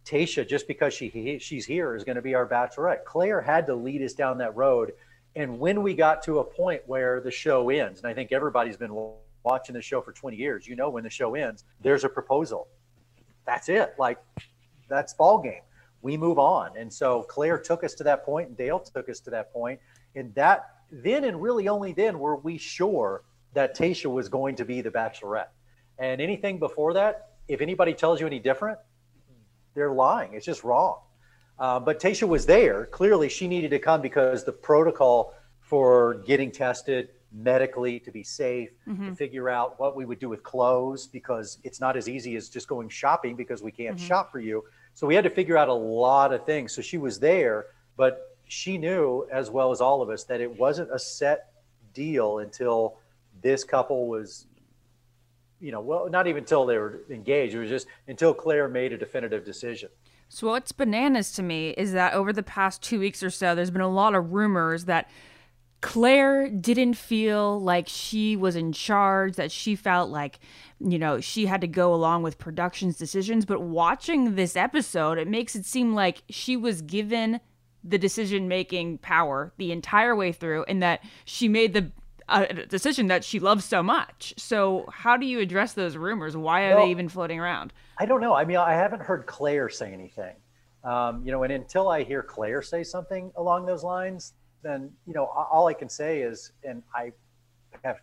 Tayshia, just because she she's here, is going to be our bachelorette. Clare had to lead us down that road and when we got to a point where the show ends, and I think everybody's been watching the show for 20 years, you know, when the show ends, there's a proposal. That's it. Like, that's ball game. We move on. And so Clare took us to that point, and Dale took us to that. And that then, and really only then, were we sure that Tayshia was going to be the bachelorette. And anything before that, if anybody tells you any different, they're lying. It's just wrong. Uh, but Tayshia was there. Clearly, she needed to come because the protocol for getting tested medically to be safe, mm-hmm. to figure out what we would do with clothes, because it's not as easy as just going shopping because we can't mm-hmm. shop for you. So we had to figure out a lot of things. So she was there, but she knew, as well as all of us, that it wasn't a set deal until this couple was you know, well, not even until they were engaged. It was just until Clare made a definitive decision. So, what's bananas to me is that over the past two weeks or so, there's been a lot of rumors that Clare didn't feel like she was in charge, that she felt like, you know, she had to go along with production's decisions. But watching this episode, it makes it seem like she was given the decision making power the entire way through and that she made the a decision that she loves so much. So, how do you address those rumors? Why are well, they even floating around? I don't know. I mean, I haven't heard Clare say anything. Um, you know, and until I hear Clare say something along those lines, then you know, all I can say is, and I have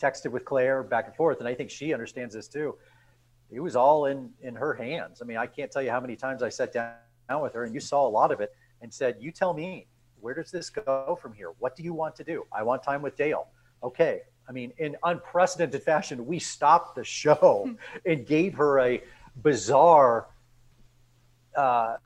texted with Clare back and forth, and I think she understands this too. It was all in in her hands. I mean, I can't tell you how many times I sat down with her, and you saw a lot of it, and said, "You tell me, where does this go from here? What do you want to do? I want time with Dale. Okay, I mean, in unprecedented fashion, we stopped the show and gave her a bizarre uh,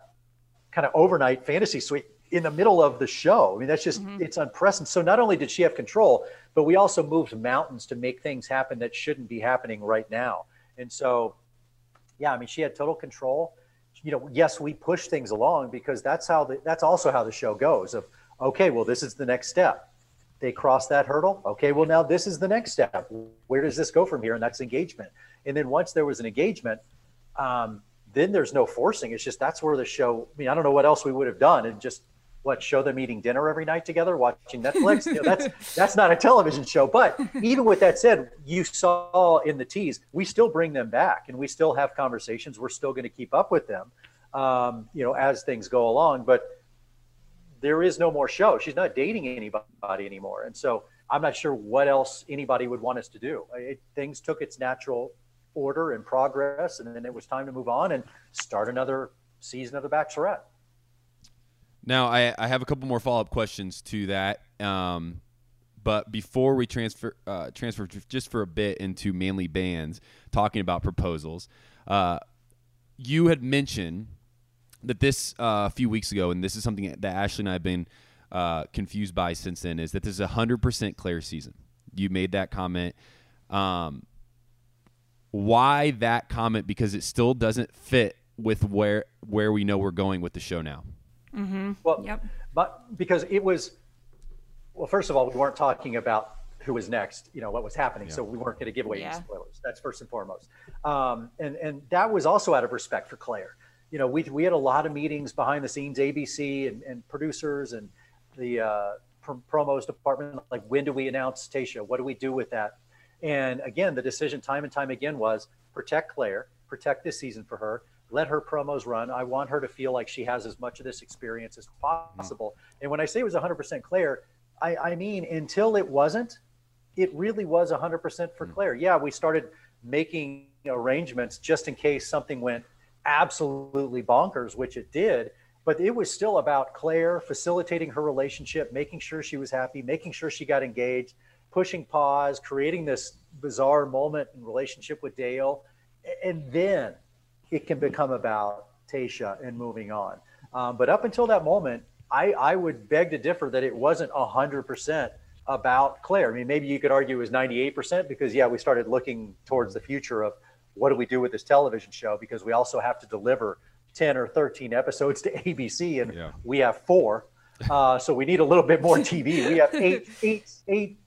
kind of overnight fantasy suite in the middle of the show. I mean, that's just, mm-hmm. it's unprecedented. So not only did she have control, but we also moved mountains to make things happen that shouldn't be happening right now. And so, yeah, I mean, she had total control. You know, yes, we push things along because that's how the, that's also how the show goes of, okay, well, this is the next step They cross that hurdle. Okay, well, now this is the next step. Where does this go from here? And that's engagement. And then once there was an engagement, um, then there's no forcing. It's just that's where the show. I mean, I don't know what else we would have done, and just what show them eating dinner every night together, watching Netflix. you know, that's that's not a television show. But even with that said, you saw in the tease, we still bring them back, and we still have conversations. We're still going to keep up with them, um, you know, as things go along. But there is no more show. She's not dating anybody anymore, and so I'm not sure what else anybody would want us to do. It, things took its natural order and progress, and then it was time to move on and start another season of The Bachelorette. Now, I, I have a couple more follow up questions to that. Um, but before we transfer uh, transfer just for a bit into Manly Bands, talking about proposals, uh, you had mentioned that this uh, a few weeks ago, and this is something that Ashley and I have been uh, confused by since then, is that this is a hundred percent Clare season. You made that comment. Um, why that comment? Because it still doesn't fit with where where we know we're going with the show now. Mm-hmm. Well, yep. but because it was, well, first of all, we weren't talking about who was next, you know, what was happening. Yeah. So we weren't going to give away yeah. any spoilers. That's first and foremost. Um, and, and that was also out of respect for Clare. You know, we, we had a lot of meetings behind the scenes, ABC and, and producers and the uh, pr- promos department. Like, when do we announce Tayshia? What do we do with that? And again, the decision time and time again was protect Clare, protect this season for her, let her promos run. I want her to feel like she has as much of this experience as possible. Mm. And when I say it was 100% Clare, I, I, mean until it wasn't, it really was 100% for mm. Clare. Yeah, we started making arrangements just in case something went absolutely bonkers, which it did. But it was still about Clare facilitating her relationship, making sure she was happy, making sure she got engaged, pushing pause, creating this bizarre moment in relationship with Dale. And then it can become about Tayshia and moving on. Um, but up until that moment, I, I would beg to differ that it wasn't 100% about Clare. I mean, maybe you could argue it was 98% because, yeah, we started looking towards the future of what do we do with this television show because we also have to deliver 10 or 13 episodes to ABC and yeah. we have four. Uh, so we need a little bit more TV. We have eight, eight, eight,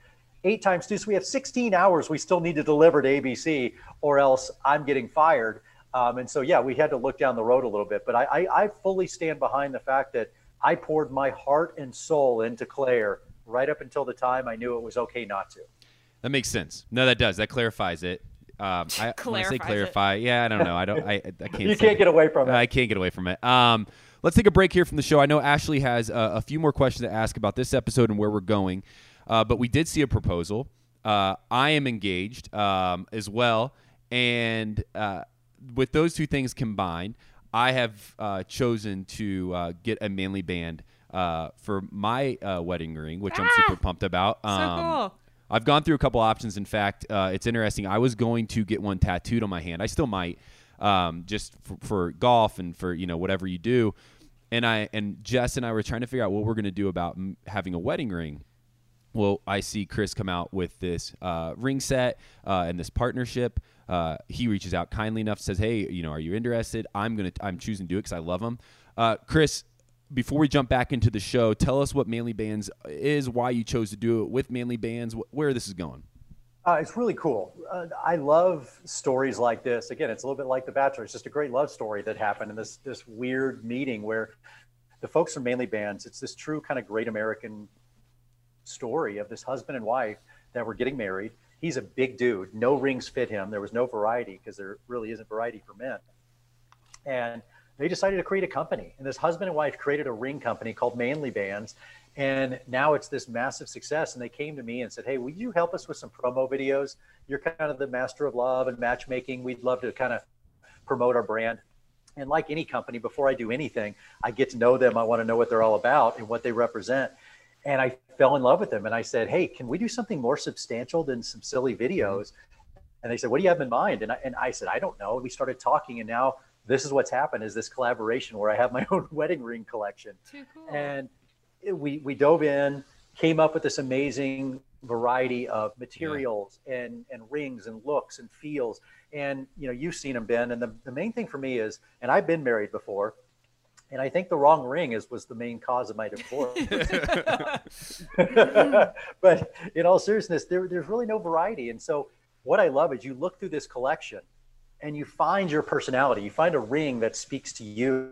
eight times two. So we have 16 hours we still need to deliver to ABC or else I'm getting fired. Um, and so, yeah, we had to look down the road a little bit. But I, I, I, fully stand behind the fact that I poured my heart and soul into Clare right up until the time I knew it was okay not to. That makes sense. No, that does. That clarifies it. Um, I, when I say clarify, it. yeah, I don't know. I don't. I, I can't. you can't get away from it. I can't get away from it. Um, let's take a break here from the show. I know Ashley has uh, a few more questions to ask about this episode and where we're going, uh, but we did see a proposal. Uh, I am engaged um, as well, and uh, with those two things combined, I have uh, chosen to uh, get a manly band uh, for my uh, wedding ring, which ah, I'm super pumped about. Um, so cool. I've gone through a couple options. In fact, uh, it's interesting. I was going to get one tattooed on my hand. I still might, um, just for, for, golf and for you know whatever you do. And I and Jess and I were trying to figure out what we're going to do about m- having a wedding ring well, I see Chris come out with this uh, ring set uh, and this partnership. Uh, he reaches out kindly enough, says, "Hey, you know, are you interested? I'm gonna, I'm choosing to do it because I love him." Uh, Chris, before we jump back into the show, tell us what Manly Bands is, why you chose to do it with Manly Bands, wh- where this is going. Uh, it's really cool. Uh, I love stories like this. Again, it's a little bit like The Bachelor. It's just a great love story that happened in this this weird meeting where the folks from Manly Bands. It's this true kind of great American story of this husband and wife that were getting married. He's a big dude. No rings fit him. There was no variety because there really isn't variety for men. And they decided to create a company. And this husband and wife created a ring company called Manly Bands. And now it's this massive success. And they came to me and said, Hey, will you help us with some promo videos? You're kind of the master of love and matchmaking. We'd love to kind of promote our brand. And like any company, before I do anything, I get to know them. I want to know what they're all about and what they represent and I fell in love with them. And I said, "Hey, can we do something more substantial than some silly mm-hmm. videos?" And they said, "What do you have in mind?" And I, and I said, "I don't know." We started talking, and now this is what's happened: is this collaboration where I have my own wedding ring collection. Too cool. And it, we we dove in, came up with this amazing variety of materials yeah. and and rings and looks and feels. And you know, you've seen them, Ben. And the, the main thing for me is, and I've been married before, and I think the wrong ring is was the main cause of my divorce. but in all seriousness, there, there's really no variety. And so what I love is you look through this collection and you find your personality. You find a ring that speaks to you.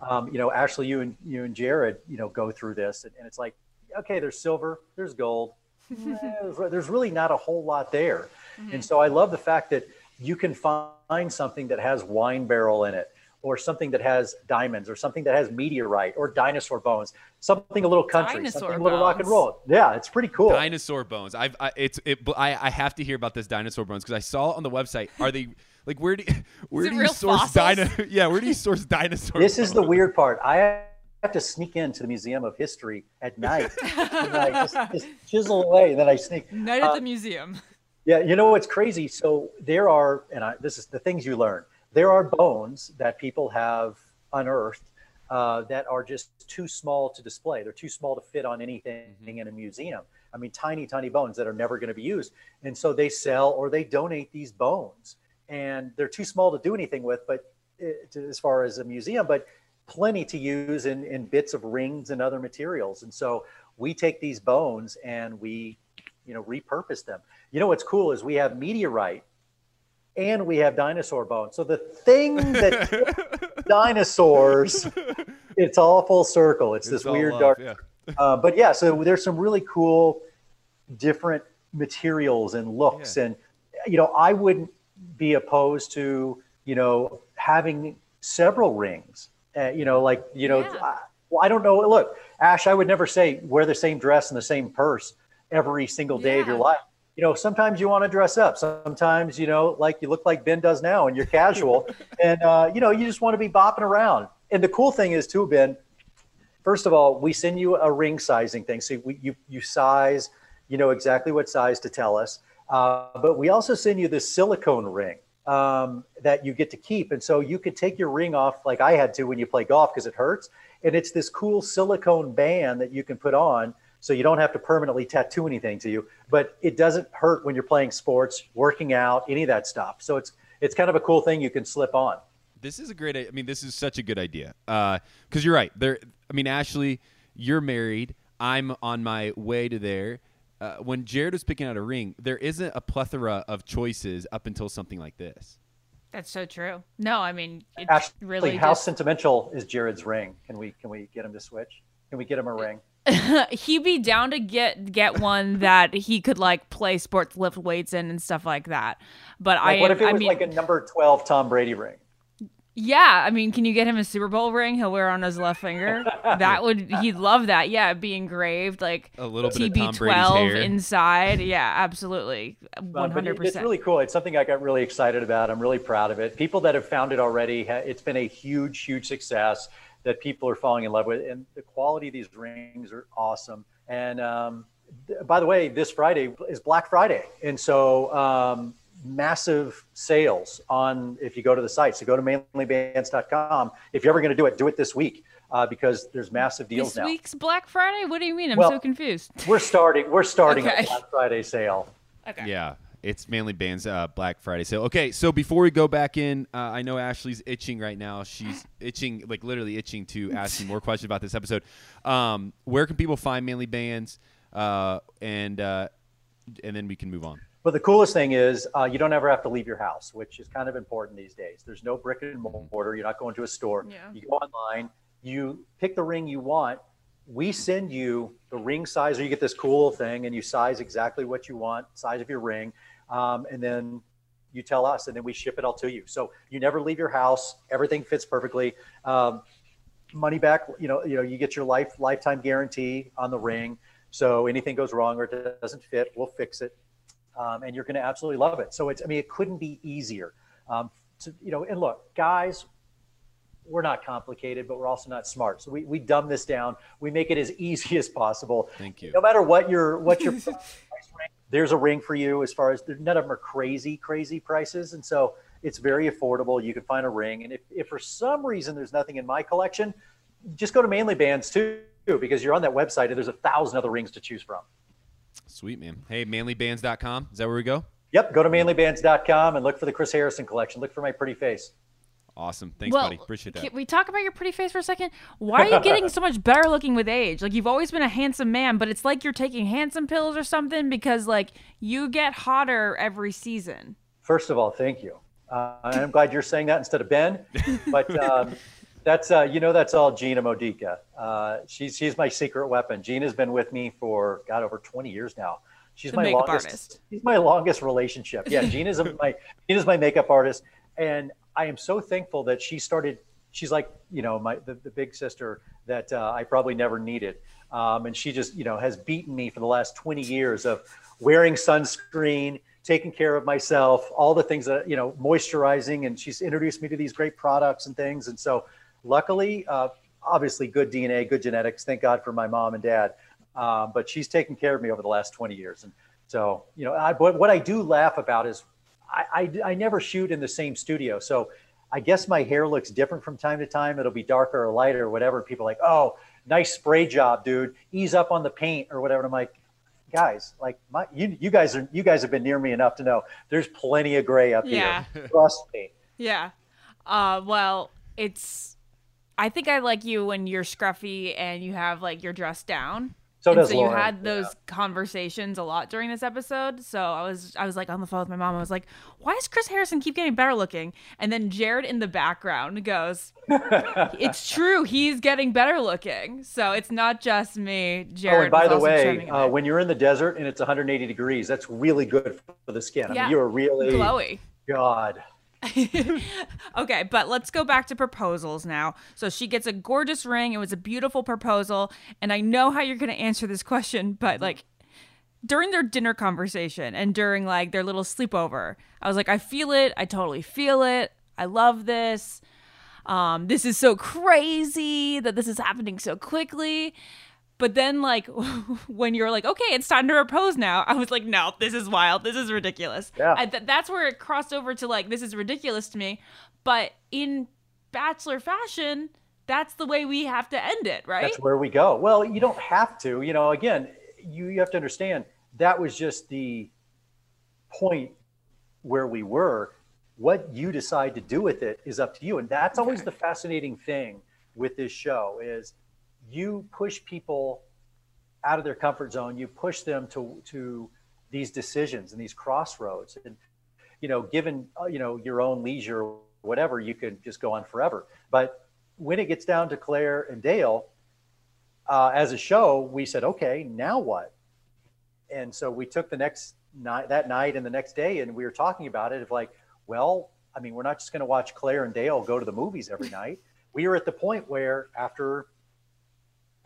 Um, you know, Ashley, you and you and Jared, you know, go through this, and, and it's like, okay, there's silver, there's gold. Eh, there's, there's really not a whole lot there. And so I love the fact that you can find something that has wine barrel in it, or something that has diamonds, or something that has meteorite, or dinosaur bones, something a little country, Dinosaur something a little rock and roll. Yeah, it's pretty cool. Dinosaur bones. I've I, it's it. I I have to hear about this dinosaur bones because I saw on the website. Are they like where do where do you source fossils? dino? Yeah, where do you source dinosaur? this is the weird part. I have to sneak into the Museum of History at night. and I just, just chisel away, and then I sneak. Night at Uh, the museum. Yeah, you know what's crazy? So there are, and I, this is the things you learn. There are bones that people have unearthed uh, that are just too small to display. They're too small to fit on anything in a museum. I mean, tiny, tiny bones that are never going to be used, and so they sell or they donate these bones, and they're too small to do anything with, but uh, to, as far as a museum, but plenty to use in, in bits of rings and other materials. And so we take these bones and we, you know, repurpose them. You know what's cool is we have meteorite and we have dinosaur bones. So the thing that dinosaurs, it's all full circle. It's, It's this weird love, dark. yeah. Uh, but yeah, so there's some really cool, different materials and looks, and you know, I wouldn't be opposed to you know having several rings. Uh, you know, like you know, I, well, I don't know. Look, Ash, I would never say wear the same dress and the same purse every single day of your life. You know, sometimes you want to dress up. Sometimes, you know, like you look like Ben does now, and you're casual, and uh, you know, you just want to be bopping around. And the cool thing is too, Ben. First of all, we send you a ring sizing thing, so we, you you size, you know exactly what size to tell us. Uh, but we also send you this silicone ring um, that you get to keep, and so you could take your ring off like I had to when you play golf because it hurts, and it's this cool silicone band that you can put on, so you don't have to permanently tattoo anything to you, but it doesn't hurt when you're playing sports, working out, any of that stuff. So it's it's kind of a cool thing you can slip on. This is a great. I mean, this is such a good idea. Because you're right. There. I mean, Ashley, you're married. I'm on my way to there. Uh, when Jared was picking out a ring, there isn't a plethora of choices up until something like this. That's so true. No, I mean, it Ashley, really how just, sentimental is Jared's ring? Can we can we get him to switch? Can we get him a ring? he'd be down to get get one that he could like play sports, lift weights in, and stuff like that. But Like, I, what if it I was mean, like a number twelve Tom Brady ring? yeah, I mean, can you get him a Super Bowl ring? He'll wear on his left finger. that would he'd love that. Yeah, it'd be engraved like A little bit of Tom TB12 inside. Yeah, absolutely, Uh, one but hundred it- It's really cool. It's something I got really excited about. I'm really proud of it. People that have found it already, it's been a huge, huge success that people are falling in love with. And the quality of these rings are awesome. And um, th- by the way, this Friday is Black Friday. And so um, massive sales on, if you go to the site, so go to manlybands.com. If you're ever going to do it, do it this week uh, because there's massive deals This now. This week's Black Friday. What do you mean? I'm Well, so confused. We're starting, we're starting Okay. a Black Friday sale. Okay. Yeah, it's Manly Bands uh, Black Friday sale. Okay, so before we go back in, uh, I know Ashley's itching right now. She's itching, like literally itching to ask you more questions about this episode. Um, where can people find Manly Bands? Uh, and uh, and then we can move on. But the coolest thing is uh, you don't ever have to leave your house, which is kind of important these days. There's no brick and mortar. You're not going to a store. Yeah. You go online, you pick the ring you want. We send you the ring size, or you get this cool thing, and you size exactly what you want, size of your ring, um, and then you tell us, and then we ship it all to you. So you never leave your house. Everything fits perfectly. Um, money back. You know, you know, you get your life lifetime guarantee on the ring. So anything goes wrong or it doesn't fit, we'll fix it um, and you're going to absolutely love it. So it's, I mean, it couldn't be easier. Um, to, you know, and look, guys, we're not complicated, but we're also not smart. So we, we dumb this down. We make it as easy as possible. Thank you. No matter what your what your there's a ring for you. As far as none of them are crazy crazy prices, and so it's very affordable. You can find a ring, and if, if for some reason there's nothing in my collection, just go to Manly Bands too, because you're on that website and there's a thousand other rings to choose from. Sweet man. Hey, manlybands.com. Is that where we go? Yep, go to manlybands.com and look for the Chris Harrison collection. Look for my pretty face. Awesome. Thanks, well, buddy. Appreciate that. Can we talk about your pretty face for a second? Why are you getting so much better looking with age? Like you've always been a handsome man, but it's like you're taking handsome pills or something because like you get hotter every season. First of all, thank you. Uh, I'm glad you're saying that instead of Ben. But um, that's uh, you know that's all Gina Modica. Uh, she's she's my secret weapon. Gina's been with me for God over 20 years now. She's The my makeup longest. artist. She's my longest relationship. Yeah, Gina's my Gina's my makeup artist, and I am so thankful that she started. She's like you know my the, the big sister that uh, I probably never needed, um, and she just you know has beaten me for the last 20 years of wearing sunscreen, taking care of myself, all the things that you know, moisturizing, and she's introduced me to these great products and things, and so luckily, uh, obviously, good DNA, good genetics. Thank God for my mom and dad. Um, but she's taken care of me over the last 20 years. And so, you know, I, but what I do laugh about is I, I, I never shoot in the same studio. So I guess my hair looks different from time to time. It'll be darker or lighter or whatever. People are like, oh, nice spray job, dude. Ease up on the paint or whatever. And I'm like, guys, like my, you, you guys are, you guys have been near me enough to know there's plenty of gray up Yeah. here. Trust me. Yeah. Uh, well, it's. I think I like you when you're scruffy and you have like your dress down. So and does so Lauren. you had those conversations a lot during this episode. So I was I was like on the phone with my mom. I was like, "Why does Chris Harrison keep getting better looking?" And then Jared in the background goes, "It's true. He's getting better looking. So it's not just me." Jared. oh, and by the way, uh, when you're in the desert and it's 180 degrees, that's really good for the skin. I Yeah. mean, you are really glowy. God. okay, but let's go back to proposals now. So she gets a gorgeous ring. It was a beautiful proposal. And I know how you're going to answer this question, but like during their dinner conversation and during like their little sleepover, I was like, I feel it. I totally feel it. I love this. Um, this is so crazy that this is happening so quickly. But then, like, when you're like, okay, it's time to propose now, I was like, no, this is wild. This is ridiculous. Yeah. And th- that's where it crossed over to like, this is ridiculous to me. But in Bachelor fashion, that's the way we have to end it, right? That's where we go. Well, you don't have to. You know, again, you, you have to understand that was just the point where we were. What you decide to do with it is up to you. And that's always the fascinating thing with this show is you push people out of their comfort zone. You push them to to these decisions and these crossroads. And you know, given uh, you know your own leisure, whatever, you could just go on forever. But when it gets down to Clare and Dale, uh, as a show, we said, okay, now what? And so we took the next night, that night, and the next day, and we were talking about it of like, well, I mean, we're not just going to watch Clare and Dale go to the movies every night. We are at the point where after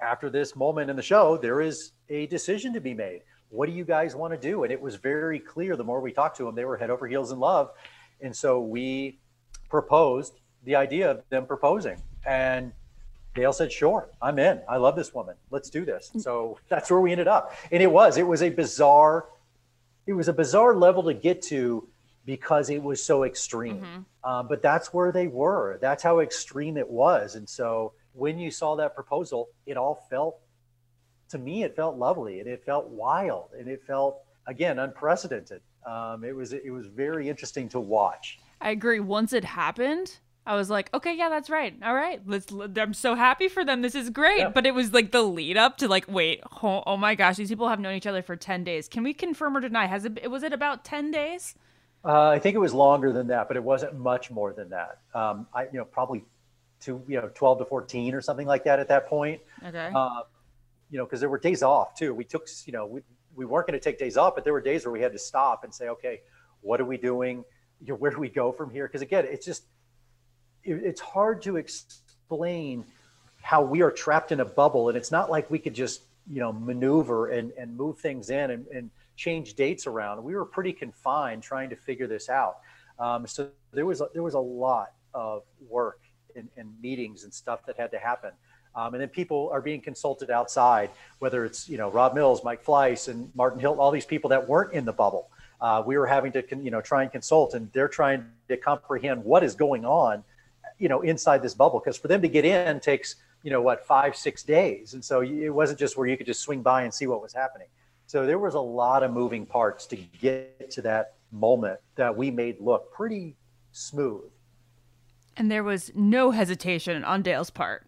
after this moment in the show, there is a decision to be made. What do you guys want to do? And it was very clear the more we talked to them, they were head over heels in love. And so we proposed the idea of them proposing. And Dale said, Sure, I'm in. I love this woman. Let's do this. So that's where we ended up. And it was, it was a bizarre, it was a bizarre level to get to because it was so extreme. Um, but that's where they were. That's how extreme it was. And so when you saw that proposal, it all felt, to me, it felt lovely and it felt wild and it felt, again, unprecedented. Um, it was it was very interesting to watch. I agree. Once it happened, I was like, okay, yeah, that's right. All right, let's. I'm so happy for them. This is great. Yeah. But it was like the lead up to like, wait, oh, oh my gosh, these people have known each other for ten days. Can we confirm or deny? Has it? Was it about ten days? Uh, I think it was longer than that, but it wasn't much more than that. Um, I, you know, probably to you know 12 to 14 or something like that at that point. Okay. Uh, you know, because there were days off too. We took, you know, we, we weren't going to take days off, but there were days where we had to stop and say, okay, what are we doing? You know, where do we go from here? Because again, it's just, it, it's hard to explain how we are trapped in a bubble. And it's not like we could just, you know, maneuver and, and move things in and, and change dates around. We were pretty confined trying to figure this out. Um, so there was, a, there was a lot of work and, and meetings and stuff that had to happen. Um, and then people are being consulted outside, whether it's you know Rob Mills, Mike Fleiss, and Martin Hill, all these people that weren't in the bubble. Uh, we were having to you know try and consult, and they're trying to comprehend what is going on, you know, inside this bubble. Because for them to get in takes you know what five six days, and so it wasn't just where you could just swing by and see what was happening. So there was a lot of moving parts to get to that moment that we made look pretty smooth. And there was no hesitation on Dale's part.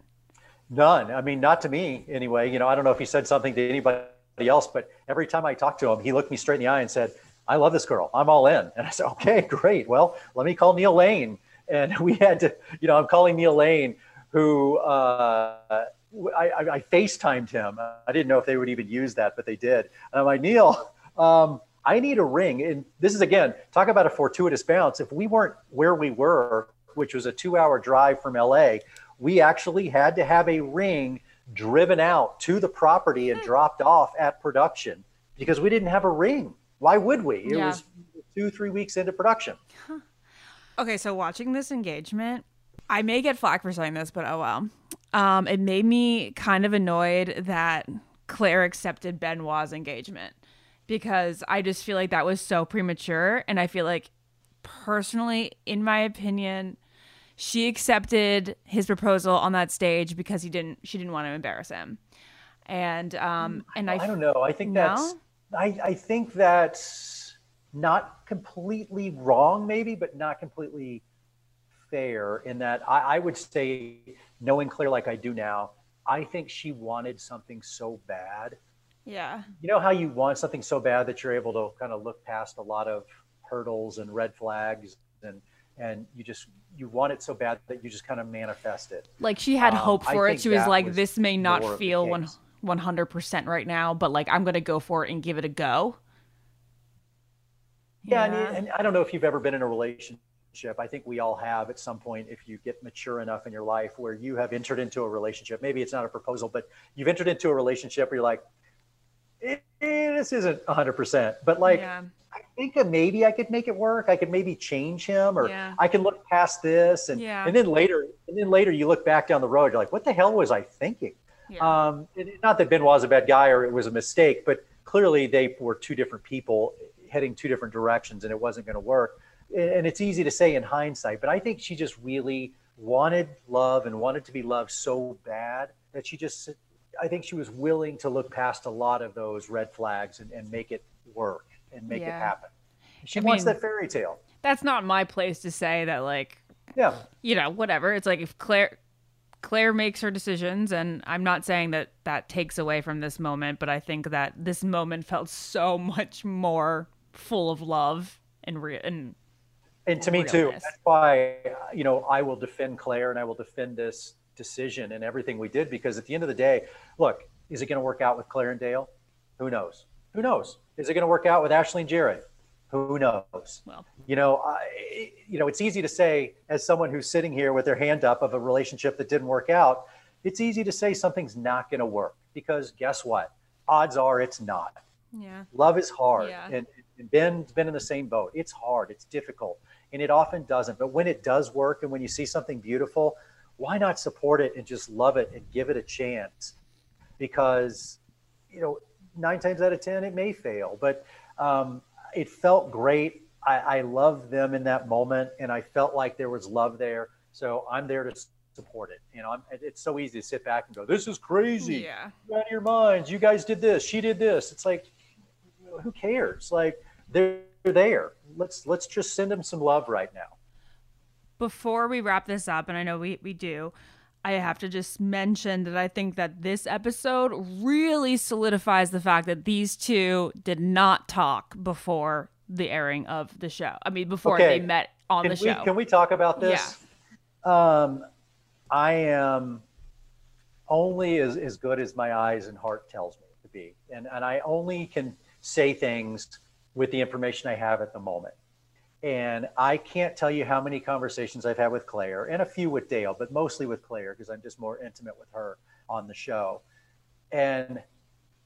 None. I mean, not to me anyway. You know, I don't know if he said something to anybody else, but every time I talked to him, he looked me straight in the eye and said, I love this girl. I'm all in. And I said, okay, great. Well, let me call Neil Lane. And we had to, you know, I'm calling Neil Lane, who uh, I, I, I, FaceTimed him. I didn't know if they would even use that, but they did. And I'm like, Neil, um, I need a ring. And this is, again, talk about a fortuitous bounce. If we weren't where we were, which was a two hour drive from LA, we actually had to have a ring driven out to the property and dropped off at production because we didn't have a ring. Why would we? It yeah. was two, three weeks into production. Huh. Okay, so watching this engagement, I may get flack for saying this, but oh well. Um, it made me kind of annoyed that Clare accepted Benoit's engagement because I just feel like that was so premature. And I feel like, personally, in my opinion, she accepted his proposal on that stage because he didn't she didn't want to embarrass him. And um and i i don't know. I think no? that's I, I think that's not completely wrong maybe but not completely fair in that I, I would say knowing clare like i do now i think she wanted something so bad. Yeah. You know how you want something so bad that you're able to kind of look past a lot of hurdles and red flags and and you just you want it so bad that you just kind of manifest it. Like she had um, hope for it. She was like, was "This may not feel one one hundred percent right now, but like I'm gonna go for it and give it a go." Yeah, yeah. And, and I don't know if you've ever been in a relationship. I think we all have at some point if you get mature enough in your life where you have entered into a relationship. Maybe it's not a proposal, but you've entered into a relationship where you're like, eh, eh, this isn't 100%. But like, yeah. I think maybe I could make it work. I could maybe change him, or yeah. I can look past this, and yeah. and then later, and then later you look back down the road, you're like, what the hell was I thinking? Yeah. Um, not that Benoit was a bad guy or it was a mistake, but clearly they were two different people heading two different directions, and it wasn't going to work. And it's easy to say in hindsight, but I think she just really wanted love and wanted to be loved so bad that she just, I think she was willing to look past a lot of those red flags and, and make it work and make yeah. it happen. She I wants mean, that fairy tale. That's not my place to say that like yeah. You know, whatever. It's like if Clare. Clare makes her decisions and I'm not saying that that takes away from this moment, but I think that this moment felt so much more full of love and real and and to me too. That's why uh, you know, I will defend clare and I will defend this decision and everything we did because at the end of the day, look, is it going to work out with clare and Dale? Who knows? Who knows? Is it going to work out with Ashley and Jared? Who knows? Well, you know, I, you know, it's easy to say as someone who's sitting here with their hand up of a relationship that didn't work out. It's easy to say something's not going to work because guess what? Odds are it's not. Yeah. Love is hard, yeah. and, and Ben's been in the same boat. It's hard. It's difficult, and it often doesn't. But when it does work, and when you see something beautiful, why not support it and just love it and give it a chance? Because you know nine times out of ten it may fail but um, it felt great. I, I love them in that moment and i felt like there was love there. So i'm there to support it you know I'm, it's so easy to sit back and go this is crazy. Yeah. Out of your minds. You guys did this. She did this. It's like who cares? Like they're there. Let's let's just send them some love right now. Before we wrap this up and i know we, we do I have to just mention that I think that this episode really solidifies the fact that these two did not talk before the airing of the show. I mean, before okay. they met on can the we, show. Can we talk about this? Yeah. Um, I am only as, as good as my eyes and heart tells me to be. And, and I only can say things with the information I have at the moment. And I can't tell you how many conversations I've had with Clare and a few with Dale, but mostly with Clare because I'm just more intimate with her on the show. And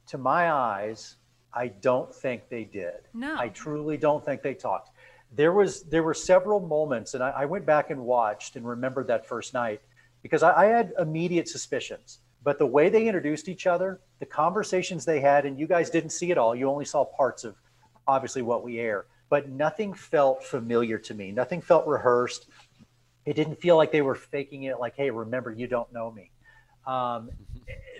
to my eyes, I don't think they did. No. I truly don't think they talked. There was there were several moments, and I, I went back and watched and remembered that first night because I, I had immediate suspicions. But the way they introduced each other, the conversations they had, and you guys didn't see it all. You only saw parts of obviously what we air but nothing felt familiar to me. Nothing felt rehearsed. It didn't feel like they were faking it, like, hey, remember, you don't know me. Um,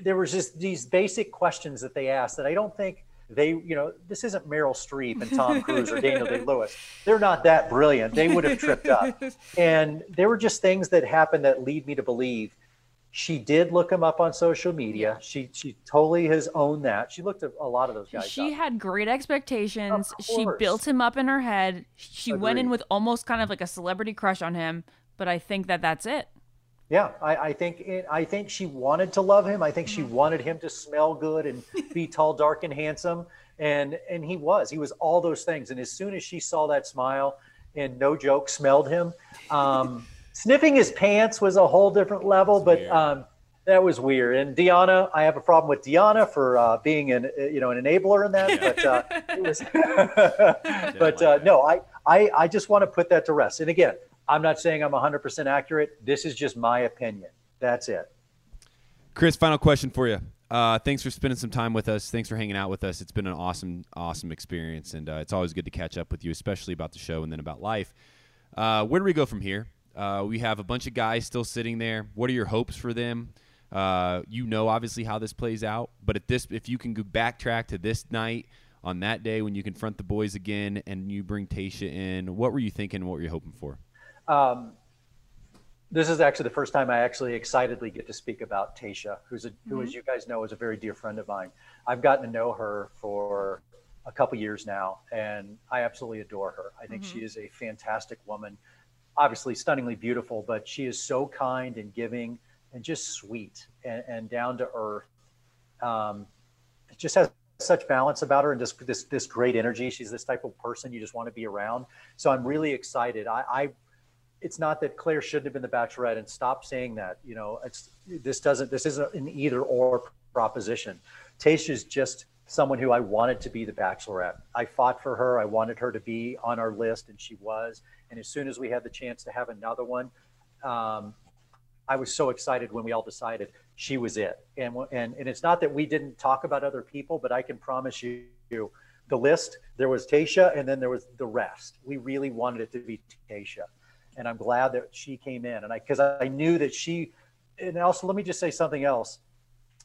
there was just these basic questions that they asked that I don't think they, you know, this isn't Meryl Streep and Tom Cruise or Daniel Day Lewis. They're not that brilliant. They would have tripped up. And there were just things that happened that lead me to believe she did look him up on social media. She she totally has owned that. She looked at a lot of those guys. She up. had great expectations. She built him up in her head. She went in with almost kind of like a celebrity crush on him, but I think that that's it. Yeah, I, I think it, I think she wanted to love him. I think she wanted him to smell good and be tall, dark, and handsome. And and he was. He was all those things. And as soon as she saw that smile, and no joke, smelled him, um, sniffing his pants was a whole different level. But um, that was weird. And Deanna, I have a problem with Deanna for uh, being an you know an enabler in that. But uh, it was. but uh, no, I, I I just want to put that to rest. And again, I'm not saying I'm 100% accurate. This is just my opinion. That's it. Chris, final question for you. Uh, thanks for spending some time with us. Thanks for hanging out with us. It's been an awesome, awesome experience, and uh, it's always good to catch up with you, especially about the show and then about life. Uh, where do we go from here? Uh, we have a bunch of guys still sitting there. What are your hopes for them? Uh, you know, obviously, how this plays out, but at this, if you can go backtrack to this night on that day when you confront the boys again and you bring Tayshia in, what were you thinking? What were you hoping for? Um, this is actually the first time I actually excitedly get to speak about Tayshia, who's a, who, as Mhm. you guys know, is a very dear friend of mine. I've gotten to know her for a couple years now, and I absolutely adore her. I think she is a fantastic woman, obviously stunningly beautiful, but she is so kind and giving and just sweet and, and down to earth. Um, just has such balance about her and just this this great energy. She's this type of person you just want to be around. So I'm really excited. I, I it's not that Clare shouldn't have been the Bachelorette, and stop saying that. You know, it's this doesn't this isn't an either or proposition. Tayshia's just someone who I wanted to be the Bachelorette. I fought for her. I wanted her to be on our list, and she was. And as soon as we had the chance to have another one, um, I was so excited when we all decided she was it. And and and it's not that we didn't talk about other people, but I can promise you, the list there was Tayshia, and then there was the rest. We really wanted it to be Tayshia, and I'm glad that she came in. And I because I knew that she. And also, let me just say something else.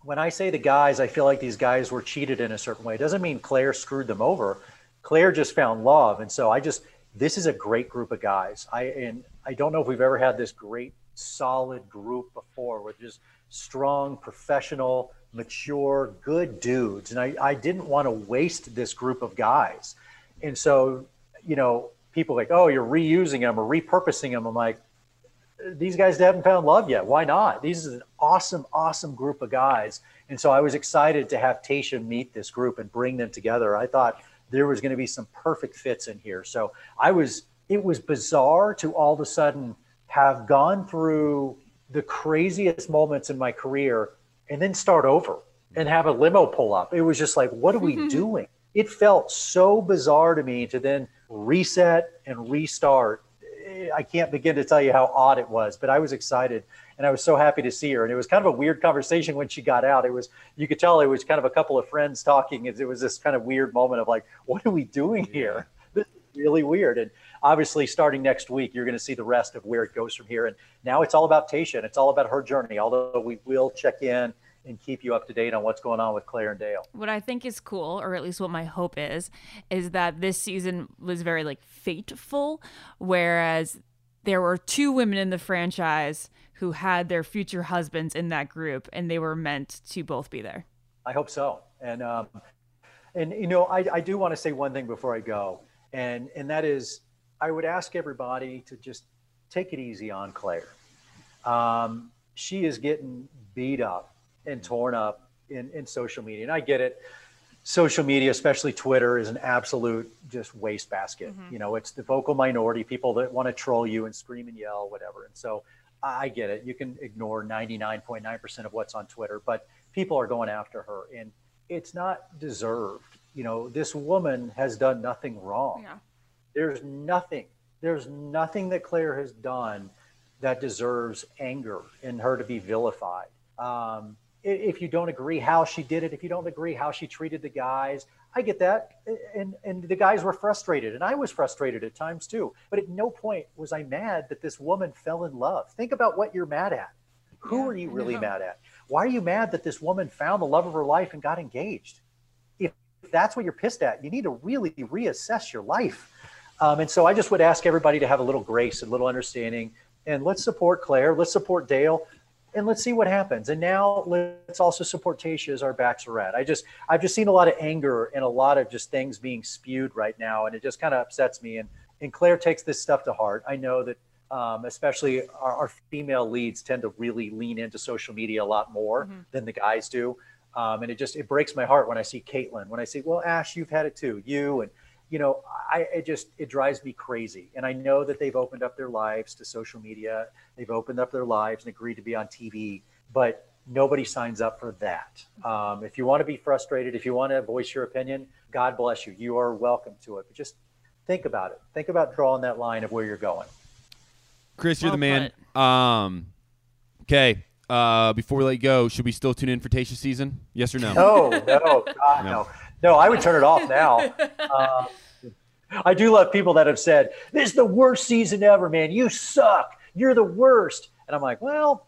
When I say the guys, I feel like these guys were cheated in a certain way. It doesn't mean Clare screwed them over. Clare just found love, and so I just this is a great group of guys. I and I don't know if we've ever had this great solid group before with just strong, professional, mature, good dudes. And I, I didn't want to waste this group of guys. And so, you know, people like, oh, you're reusing them or repurposing them. I'm like, these guys haven't found love yet. Why not? These is an awesome, awesome group of guys. And so I was excited to have Tayshia meet this group and bring them together. I thought there was going to be some perfect fits in here. So I was, it was bizarre to all of a sudden have gone through the craziest moments in my career and then start over and have a limo pull up. It was just like, what are we doing? It felt so bizarre to me to then reset and restart. I can't begin to tell you how odd it was, but I was excited and I was so happy to see her. And it was kind of a weird conversation when she got out. It was, you could tell it was kind of a couple of friends talking. It, it was this kind of weird moment of like, what are we doing here? This is really weird. And obviously, starting next week, you're going to see the rest of where it goes from here. And now it's all about Tayshia and it's all about her journey, although we will check in and keep you up to date on what's going on with Clare and Dale. What I think is cool, or at least what my hope is, is that this season was very like fateful, whereas there were two women in the franchise who had their future husbands in that group, and they were meant to both be there. I hope so. And um, and you know, I, I do want to say one thing before I go, and and that is, I would ask everybody to just take it easy on Clare. Um, she is getting beat up and torn up in, in social media, and I get it. Social media, especially Twitter, is an absolute just wastebasket. You know, it's the vocal minority, people that want to troll you and scream and yell, whatever. And so I get it. You can ignore 99.9% of what's on Twitter, but people are going after her and it's not deserved. You know, this woman has done nothing wrong. Yeah. There's nothing, there's nothing that Clare has done that deserves anger and her to be vilified. Um, if you don't agree how she did it, if you don't agree how she treated the guys, I get that. And, and the guys were frustrated, and I was frustrated at times too. But at no point was I mad that this woman fell in love. Think about what you're mad at. Who are you really mad at? Why are you mad that this woman found the love of her life and got engaged? If that's what you're pissed at, you need to really reassess your life. Um, and so I just would ask everybody to have a little grace, a little understanding, and let's support Clare, let's support Dale, and let's see what happens. And now let's also support Tayshia as our bachelorette. I just I've just seen a lot of anger and a lot of just things being spewed right now, and it just kind of upsets me. And and Clare takes this stuff to heart. I know that um, especially our, our, female leads tend to really lean into social media a lot more mm-hmm. than the guys do. Um, and it just it breaks my heart when I see Kaitlyn, when I see, well, Ash, you've had it too, you and you know, I it just it drives me crazy. And I know that they've opened up their lives to social media, they've opened up their lives and agreed to be on TV, but nobody signs up for that. Um, if you want to be frustrated, if you want to voice your opinion, God bless you. You are welcome to it. But just think about it. Think about drawing that line of where you're going. Chris, you're well the man. Um, okay. Uh, before we let you go, should we still tune in for Tayshia season? Yes or no? No, no, God, no. no. No, I would turn it off now. Uh, I do love people that have said, This is the worst season ever, man. You suck. You're the worst. And I'm like, Well,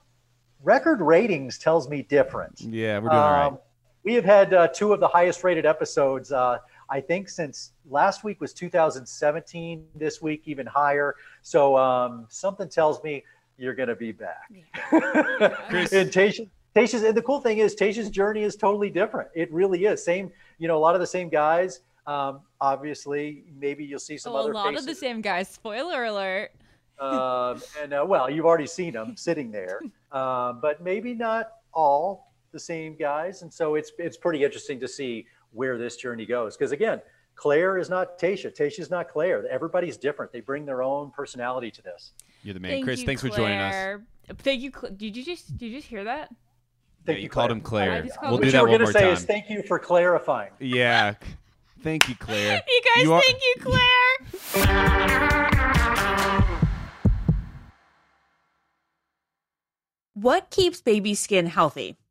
record ratings tells me different. Yeah, we're doing um, all right. Um, we have had uh, two of the highest rated episodes, uh, I think, since last week was 2017. This week, even higher. So um, something tells me you're going to be back. Yeah. and Tayshia, Tayshia's, and the cool thing is, Tayshia's journey is totally different. It really is. Same, you know, a lot of the same guys. Um, obviously, maybe you'll see some oh, other. A lot faces. of the same guys. Spoiler alert. Um, and uh, well, you've already seen them sitting there, um, but maybe not all the same guys. And so it's it's pretty interesting to see where this journey goes. Because again, Clare is not Tayshia. Tayshia's not Clare. Everybody's different. They bring their own personality to this. You're the man, Thank Chris. You, thanks Clare. for joining us. Thank you. Did you just did you just hear that? Thank yeah, you, called him Clare. We'll do that one more say time. Is thank you for clarifying. Yeah. Thank you, Clare. you guys, you are- thank you, Clare. what keeps baby skin healthy?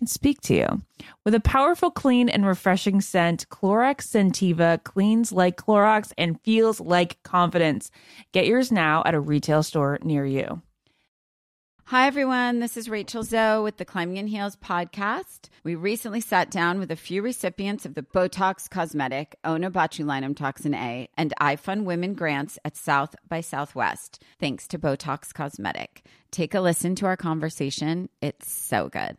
can speak to you. With a powerful, clean, and refreshing scent, Clorox Scentiva cleans like Clorox and feels like confidence. Get yours now at a retail store near you. Hi, everyone. This is Rachel Zoe with the Climbing in Heels podcast. We recently sat down with a few recipients of the Botox Cosmetic, Onabotulinum Toxin A, and iFund Women grants at South by Southwest, thanks to Botox Cosmetic. Take a listen to our conversation. It's so good.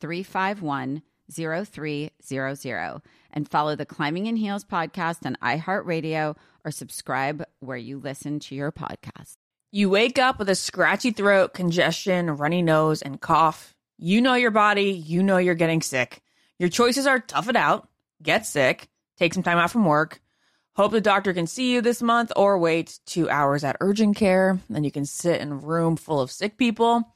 351 0300 and follow the Climbing in Heels podcast on iHeartRadio or subscribe where you listen to your podcast. You wake up with a scratchy throat, congestion, runny nose, and cough. You know your body, you know you're getting sick. Your choices are tough it out, get sick, take some time out from work, hope the doctor can see you this month, or wait two hours at urgent care. Then you can sit in a room full of sick people.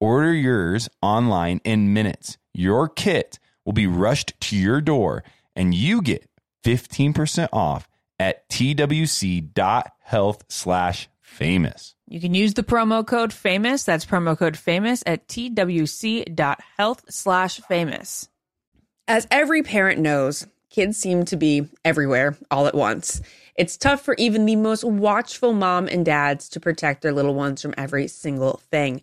Order yours online in minutes. Your kit will be rushed to your door and you get 15% off at twc.health slash famous. You can use the promo code famous. That's promo code famous at twc.health slash famous. As every parent knows, kids seem to be everywhere all at once. It's tough for even the most watchful mom and dads to protect their little ones from every single thing.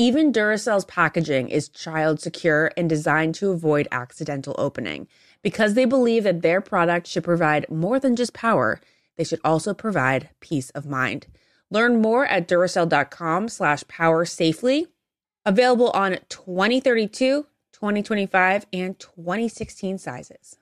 Even Duracell's packaging is child secure and designed to avoid accidental opening. Because they believe that their product should provide more than just power, they should also provide peace of mind. Learn more at Duracell.com slash power safely. Available on 2032, 2025, and 2016 sizes.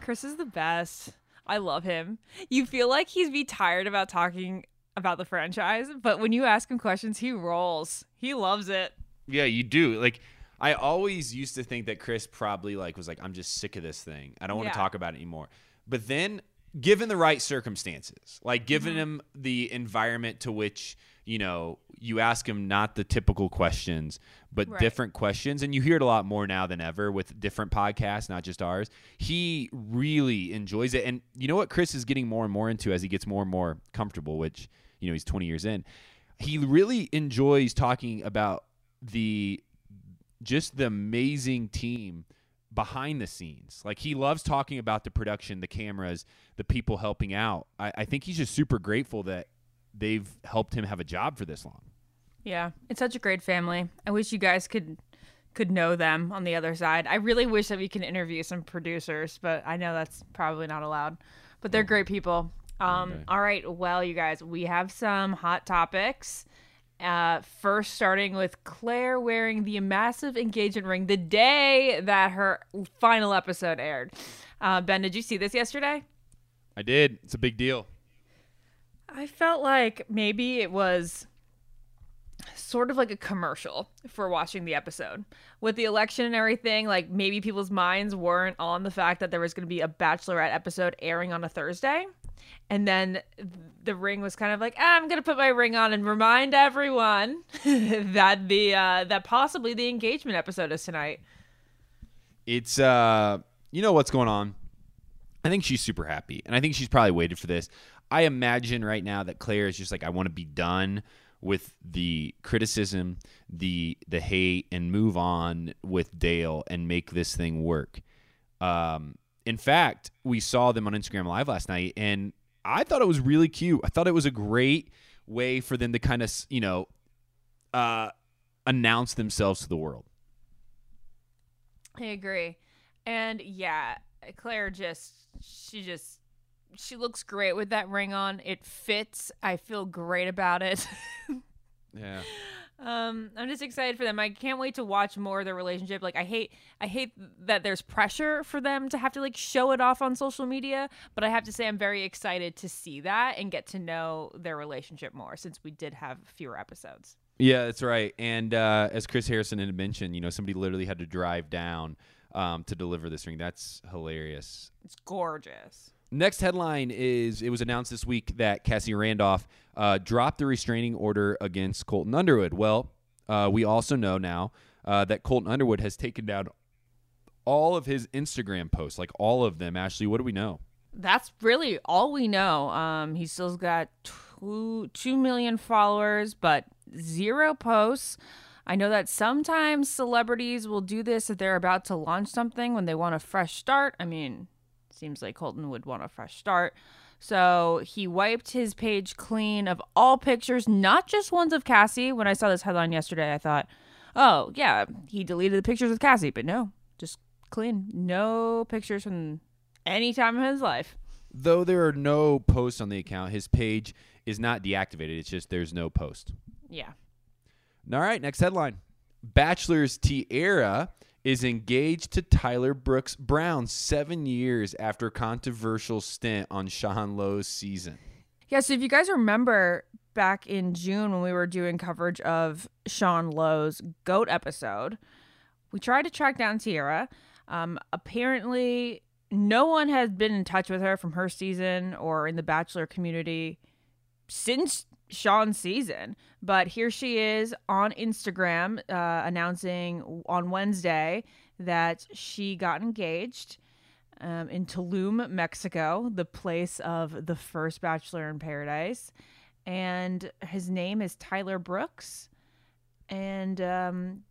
Chris is the best. I love him. You feel like he's be tired about talking about the franchise, but when you ask him questions, he rolls. He loves it. Yeah, you do. Like I always used to think that Chris probably like was like, I'm just sick of this thing. I don't want Yeah. to talk about it anymore. But then given the right circumstances, like given Mm-hmm. him the environment to which, you know, you ask him not the typical questions, but Right. different questions. And you hear it a lot more now than ever with different podcasts, not just ours. He really enjoys it. And you know what Chris is getting more and more into as he gets more and more comfortable, which, you know, he's 20 years in. He really enjoys talking about the just the amazing team behind the scenes. Like he loves talking about the production, the cameras, the people helping out. I, I think he's just super grateful that they've helped him have a job for this long. Yeah, it's such a great family. I wish you guys could could know them on the other side. I really wish that we can interview some producers, but I know that's probably not allowed. But they're great people. Um, all right, well, you guys, we have some hot topics. Uh, first, starting with Clare wearing the massive engagement ring the day that her final episode aired. Uh, ben, did you see this yesterday? I did. It's a big deal. I felt like maybe it was sort of like a commercial for watching the episode. With the election and everything, like maybe people's minds weren't on the fact that there was going to be a Bachelorette episode airing on a Thursday. And then the ring was kind of like, "Ah, I'm going to put my ring on and remind everyone that the uh, that possibly the engagement episode is tonight. It's uh you know what's going on. I think she's super happy. And I think she's probably waited for this. I imagine right now that Clare is just like, I want to be done with the criticism, the the hate, and move on with Dale and make this thing work. Um, in fact, we saw them on Instagram Live last night, and I thought it was really cute. I thought it was a great way for them to kind of, you know, uh, announce themselves to the world. I agree. And yeah, Clare just she just she looks great with that ring on. It fits. I feel great about it. Yeah. Um, I'm just excited for them. I can't wait to watch more of their relationship. Like I hate I hate that there's pressure for them to have to like show it off on social media, but I have to say I'm very excited to see that and get to know their relationship more since we did have fewer episodes. Yeah, that's right. And uh, as Chris Harrison had mentioned, you know, somebody literally had to drive down um, to deliver this ring. That's hilarious. It's gorgeous. Next headline is it was announced this week that Cassie Randolph uh, dropped the restraining order against Colton Underwood. Well, uh, we also know now uh, that Colton Underwood has taken down all of his Instagram posts, like all of them. Ashley, what do we know? That's really all we know. Um, he still's got two two million followers, but zero posts. I know that sometimes celebrities will do this if they're about to launch something when they want a fresh start. I mean, seems like Colton would want a fresh start. So he wiped his page clean of all pictures, not just ones of Cassie. When I saw this headline yesterday, I thought, oh, yeah, he deleted the pictures with Cassie, but no, just clean. No pictures from any time in his life. Though there are no posts on the account, his page is not deactivated. It's just there's no post. Yeah. All right, next headline. Bachelor's Tierra is engaged to Tyler Brooks Brown seven years after controversial stint on Sean Lowe's season. Yeah, so if you guys remember back in June when we were doing coverage of Sean Lowe's GOAT episode, we tried to track down Tierra. Um, apparently, no one has been in touch with her from her season or in the Bachelor community since Sean's season. But here she is on Instagram uh, announcing on Wednesday that she got engaged um, in Tulum, Mexico, the place of the first Bachelor in Paradise. And his name is Tyler Brooks. And um,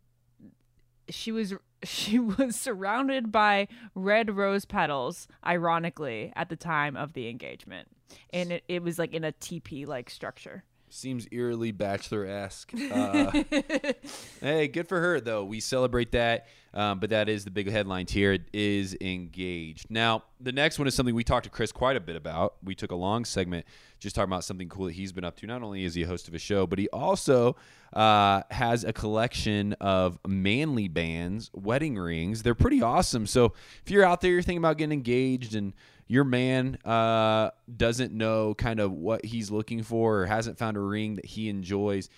she was she was surrounded by red rose petals ironically at the time of the engagement and it, it was like in a teepee like structure Seems eerily bachelor esque. Uh, hey, good for her though. We celebrate that, um, but that is the big headline here. It is engaged. Now, the next one is something we talked to Chris quite a bit about. We took a long segment just talking about something cool that he's been up to. Not only is he a host of a show, but he also uh, has a collection of manly bands wedding rings. They're pretty awesome. So if you're out there, you're thinking about getting engaged and your man uh, doesn't know kind of what he's looking for or hasn't found a ring that he enjoys.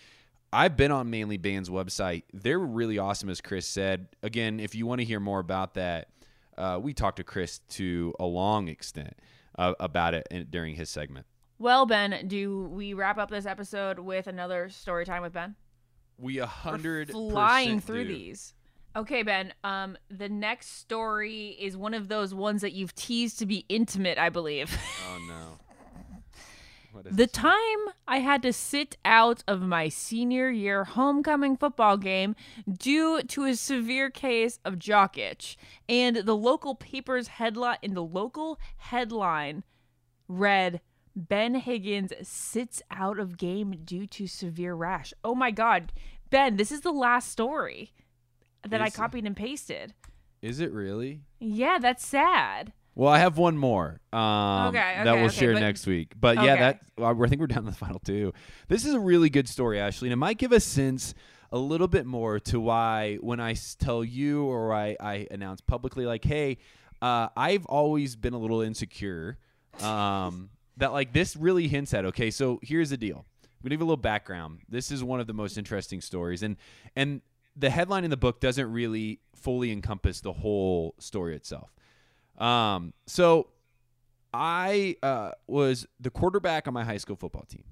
I've been on Manly Band's website. They're really awesome, as Chris said. Again, if you want to hear more about that, uh, we talked to Chris to a long extent uh, about it in, during his segment. well ben do we wrap up this episode with another story time with ben We a hundred flying through do. these okay ben um the next story is one of those ones that you've teased to be intimate i believe Oh no! What is The this? time I had to sit out of my senior year homecoming football game due to a severe case of jock itch, and the local paper's headline in the local headline read Ben Higgins sits out of game due to severe rash. Oh my god. Ben, this is the last story that I copied and pasted. Is it really? Yeah, that's sad. Well, I have one more um, Okay, okay, that we'll okay, share but- next week. But yeah, that well, I think we're down to the final two. This is a really good story, Ashley, and it might give a sense a little bit more to why when I tell you or I, I announce publicly, like, hey, uh, I've always been a little insecure. Um, that like this really hints at. Okay, so here's the deal. I'm gonna give a little background. This is one of the most interesting stories, and and the headline in the book doesn't really fully encompass the whole story itself. Um, so I uh, was the quarterback on my high school football team.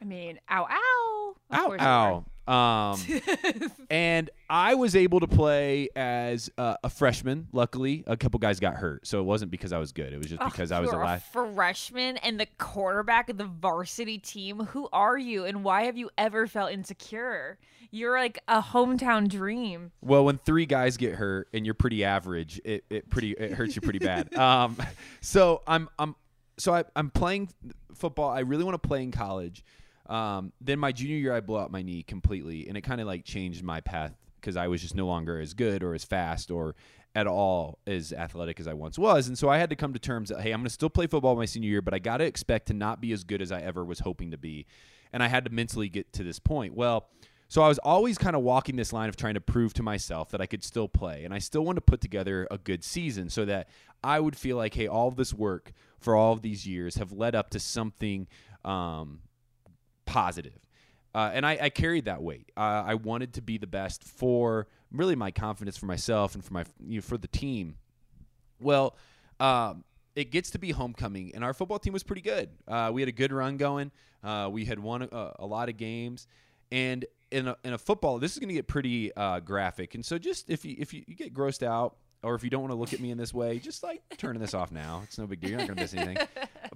I mean, ow ow. Ow, ow. Um, and I was able to play as uh, a freshman. Luckily, a couple guys got hurt, so it wasn't because I was good. It was just because I was the a freshman and the quarterback of the varsity team. Who are you, and why have you ever felt insecure? You're like a hometown dream. Well, when three guys get hurt and you're pretty average, it, it pretty it hurts you pretty bad. Um, so I'm I'm so I, I'm playing football. I really want to play in college. Um, then my junior year, I blew out my knee completely, and it kind of like changed my path because I was just no longer as good or as fast or at all as athletic as I once was. And so I had to come to terms that hey, I'm going to still play football my senior year, but I got to expect to not be as good as I ever was hoping to be. And I had to mentally get to this point. Well, So I was always kind of walking this line of trying to prove to myself that I could still play, and I still want to put together a good season so that I would feel like, hey, all of this work for all of these years have led up to something um, positive. Uh, and I, I, carried that weight. Uh, I wanted to be the best for really my confidence for myself and for my you know, for the team. Well, um, it gets to be homecoming, and our football team was pretty good. Uh, we had a good run going. Uh, we had won a, a, lot of games, and in a, in a football, this is going to get pretty uh, graphic. And so, just if you if you, you get grossed out, or if you don't want to look at me in this way, just like turning this off now. It's no big deal. You're not going to miss anything.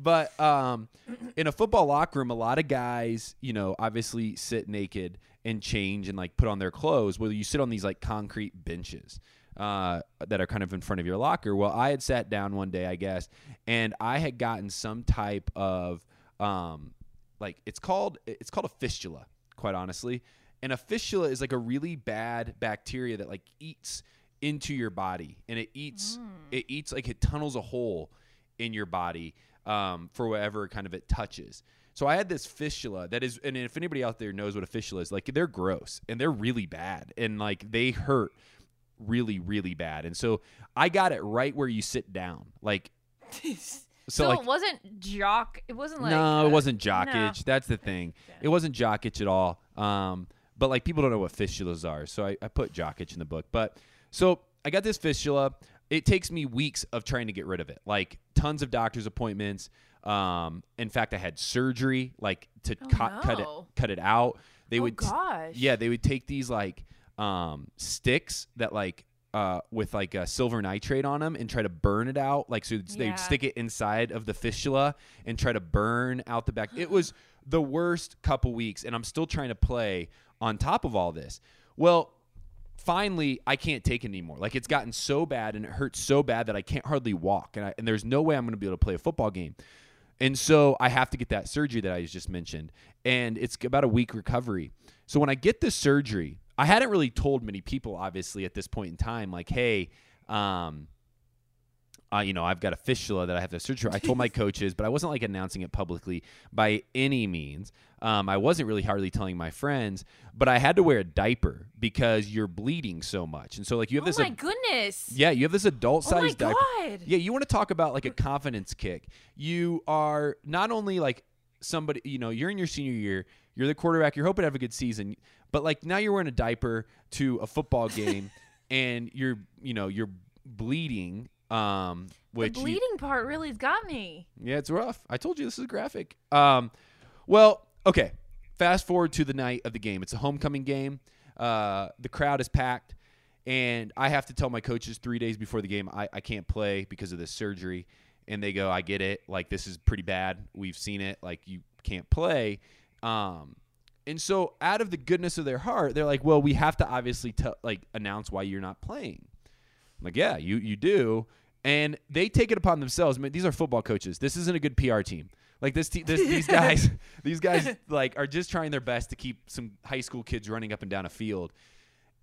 But um, in a football locker room, a lot of guys, you know, obviously sit naked and change and like put on their clothes. Well, you sit on these like concrete benches uh, that are kind of in front of your locker. Well, I had sat down one day, I guess, and I had gotten some type of um, like it's called it's called a fistula, quite honestly. And a fistula is like a really bad bacteria that like eats into your body, and it eats mm. it eats like it tunnels a hole in your body um, for whatever kind of it touches. So I had this fistula that is, and if anybody out there knows what a fistula is, like they're gross and they're really bad and like they hurt really, really bad. And so I got it right where you sit down. Like, so, so like, it wasn't jock. It wasn't like. No, it wasn't jock No. That's the thing. Yeah. It wasn't jock itch at all. Um, but like people don't know what fistulas are. So I, I put jock itch in the book. But so I got this fistula. It takes me weeks of trying to get rid of it. Like tons of doctor's appointments. Um, in fact, I had surgery, like to Oh, cut cut it cut it out. They Oh, would, gosh. yeah, they would take these like um, sticks that like uh, with like a silver nitrate on them and try to burn it out. Like so, Yeah. they'd stick it inside of the fistula and try to burn out the back. It was the worst couple weeks, and I'm still trying to play on top of all this. Well, finally, I can't take it anymore. Like it's gotten so bad and it hurts so bad that I can't hardly walk, and, I, and there's no way I'm going to be able to play a football game. And so I have to get that surgery that I just mentioned. And it's about a week recovery. So when I get this surgery, I hadn't really told many people, obviously, at this point in time, like, hey, um, uh, you know, I've got a fistula that I have to search for. I told my coaches, but I wasn't like announcing it publicly by any means. Um, I wasn't really hardly telling my friends, but I had to wear a diaper because you're bleeding so much. And so, like, you have Oh this. Oh my goodness. Yeah, you have this adult Oh my sized diaper. God. Yeah, you want to talk about like a confidence kick. You are not only like somebody, you know, you're in your senior year, you're the quarterback, you're hoping to have a good season, but like now you're wearing a diaper to a football game and you're, you know, you're bleeding. Um, which the you- bleeding part really's got me. yeah, it's rough. I told you this is graphic. Um, well, okay. Fast forward to the night of the game. It's a homecoming game. Uh, the crowd is packed, and I have to tell my coaches three days before the game I, I can't play because of this surgery. And they go, I get it. Like this is pretty bad. We've seen it. Like you can't play. Um, and so out of the goodness of their heart, they're like, well, we have to obviously tell like announce why you're not playing. I'm like, yeah, you you do. And they take it upon themselves. I mean, these are football coaches. This isn't a good PR team. Like this, te- this these guys, these guys like are just trying their best to keep some high school kids running up and down a field.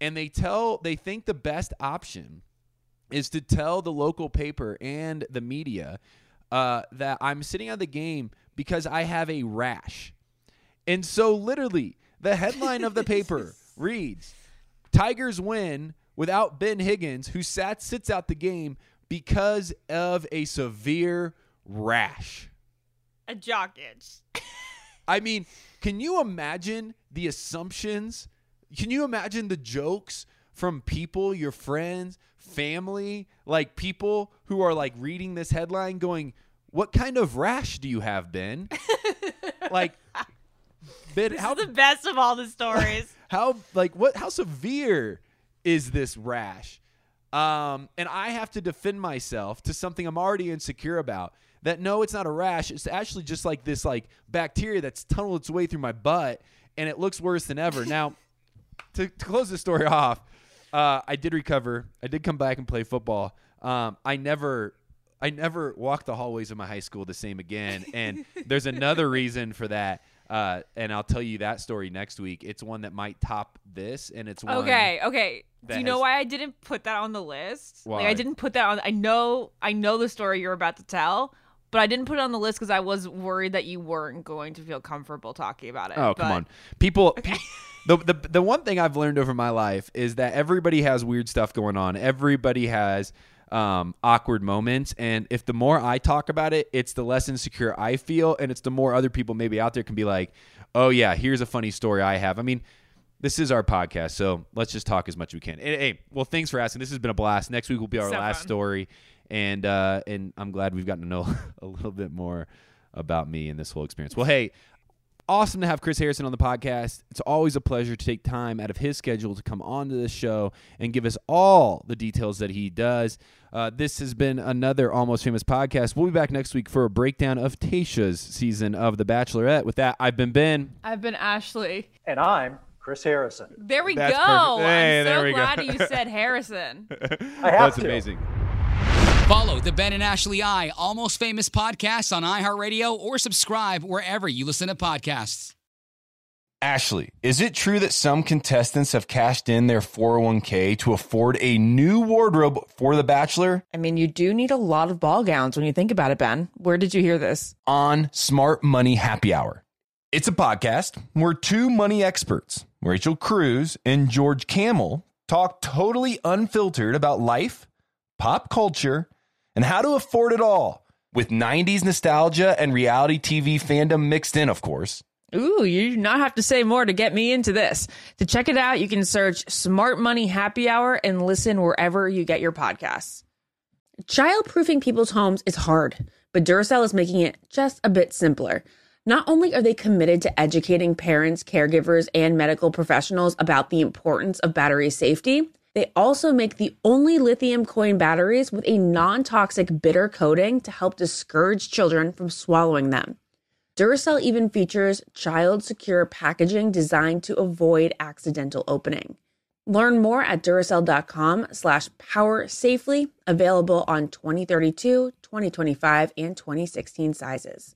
And they tell they think the best option is to tell the local paper and the media uh, that I'm sitting out the game because I have a rash. And so, literally, the headline of the paper reads Tigers win without Ben Higgins, who sat sits out the game because of a severe rash. A jock itch. I mean, can you imagine the assumptions? Can you imagine the jokes from people, your friends, family, like people who are like reading this headline going, What kind of rash do you have, Ben? like, Ben, This how the best of all the stories. how like what how severe is this rash um and i have to defend myself to something i'm already insecure about that no it's not a rash it's actually just like this like bacteria that's tunneled its way through my butt and it looks worse than ever now to, to close the story off uh, i did recover i did come back and play football um, i never i never walked the hallways of my high school the same again and there's another reason for that uh, and I'll tell you that story next week. It's one that might top this, and it's one. Okay, okay. Do you know why I didn't put that on the list? Like I didn't put that on. I know, I know the story you're about to tell, but I didn't put it on the list because I was worried that you weren't going to feel comfortable talking about it. Oh come on, people. pe- the, the the one thing I've learned over my life is that everybody has weird stuff going on. Everybody has um, awkward moments, and if the more I talk about it, it's the less insecure I feel, and it's the more other people maybe out there can be like, "Oh yeah, here's a funny story I have." I mean. This is our podcast, so let's just talk as much as we can. Hey, hey, well, thanks for asking. This has been a blast. Next week will be our So last fun. story, and uh, and I'm glad we've gotten to know a little bit more about me and this whole experience. Well, hey, awesome to have Chris Harrison on the podcast. It's always a pleasure to take time out of his schedule to come onto this show and give us all the details that he does. Uh, this has been another Almost Famous podcast. We'll be back next week for a breakdown of Tayshia's season of The Bachelorette. With that, I've been Ben. I've been Ashley. And I'm Chris Harrison. There we That's go. Hey, I'm there so we go. glad you said Harrison. I have That's to. amazing. Follow the Ben and Ashley I Almost Famous podcast on iHeartRadio or subscribe wherever you listen to podcasts. Ashley, is it true that some contestants have cashed in their 401k to afford a new wardrobe for The Bachelor I mean, you do need a lot of ball gowns when you think about it, Ben. Where did you hear this? on Smart Money Happy Hour? It's a podcast where two money experts, Rachel Cruz and George Kamel, talk totally unfiltered about life, pop culture, and how to afford it all with 90s nostalgia and reality TV fandom mixed in, of course. Ooh, you do not have to say more to get me into this. To check it out, you can search Smart Money Happy Hour and listen wherever you get your podcasts. Childproofing people's homes is hard, but Duracell is making it just a bit simpler. Not only are they committed to educating parents, caregivers, and medical professionals about the importance of battery safety, they also make the only lithium coin batteries with a non toxic bitter coating to help discourage children from swallowing them. Duracell even features child secure packaging designed to avoid accidental opening. Learn more at Duracell.com slash power safely, available on 2032, 2025, and 2016 sizes.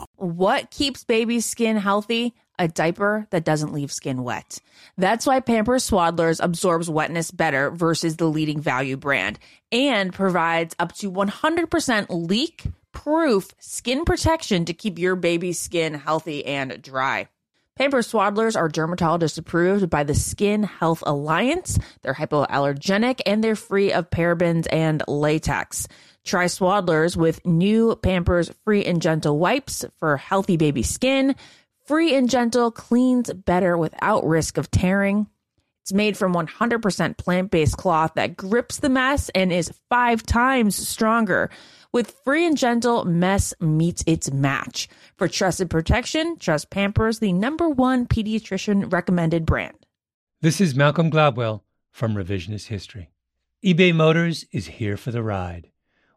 What keeps baby's skin healthy? A diaper that doesn't leave skin wet. That's why Pampers Swaddlers absorbs wetness better versus the leading value brand and provides up to 100% leak proof skin protection to keep your baby's skin healthy and dry. Pampers Swaddlers are dermatologist approved by the Skin Health Alliance. They're hypoallergenic and they're free of parabens and latex. Try Swaddlers with new Pampers Free and Gentle wipes for healthy baby skin. Free and Gentle cleans better without risk of tearing. It's made from 100% plant based cloth that grips the mess and is five times stronger. With Free and Gentle, mess meets its match. For trusted protection, trust Pampers, the number one pediatrician recommended brand. This is Malcolm Gladwell from Revisionist History. eBay Motors is here for the ride.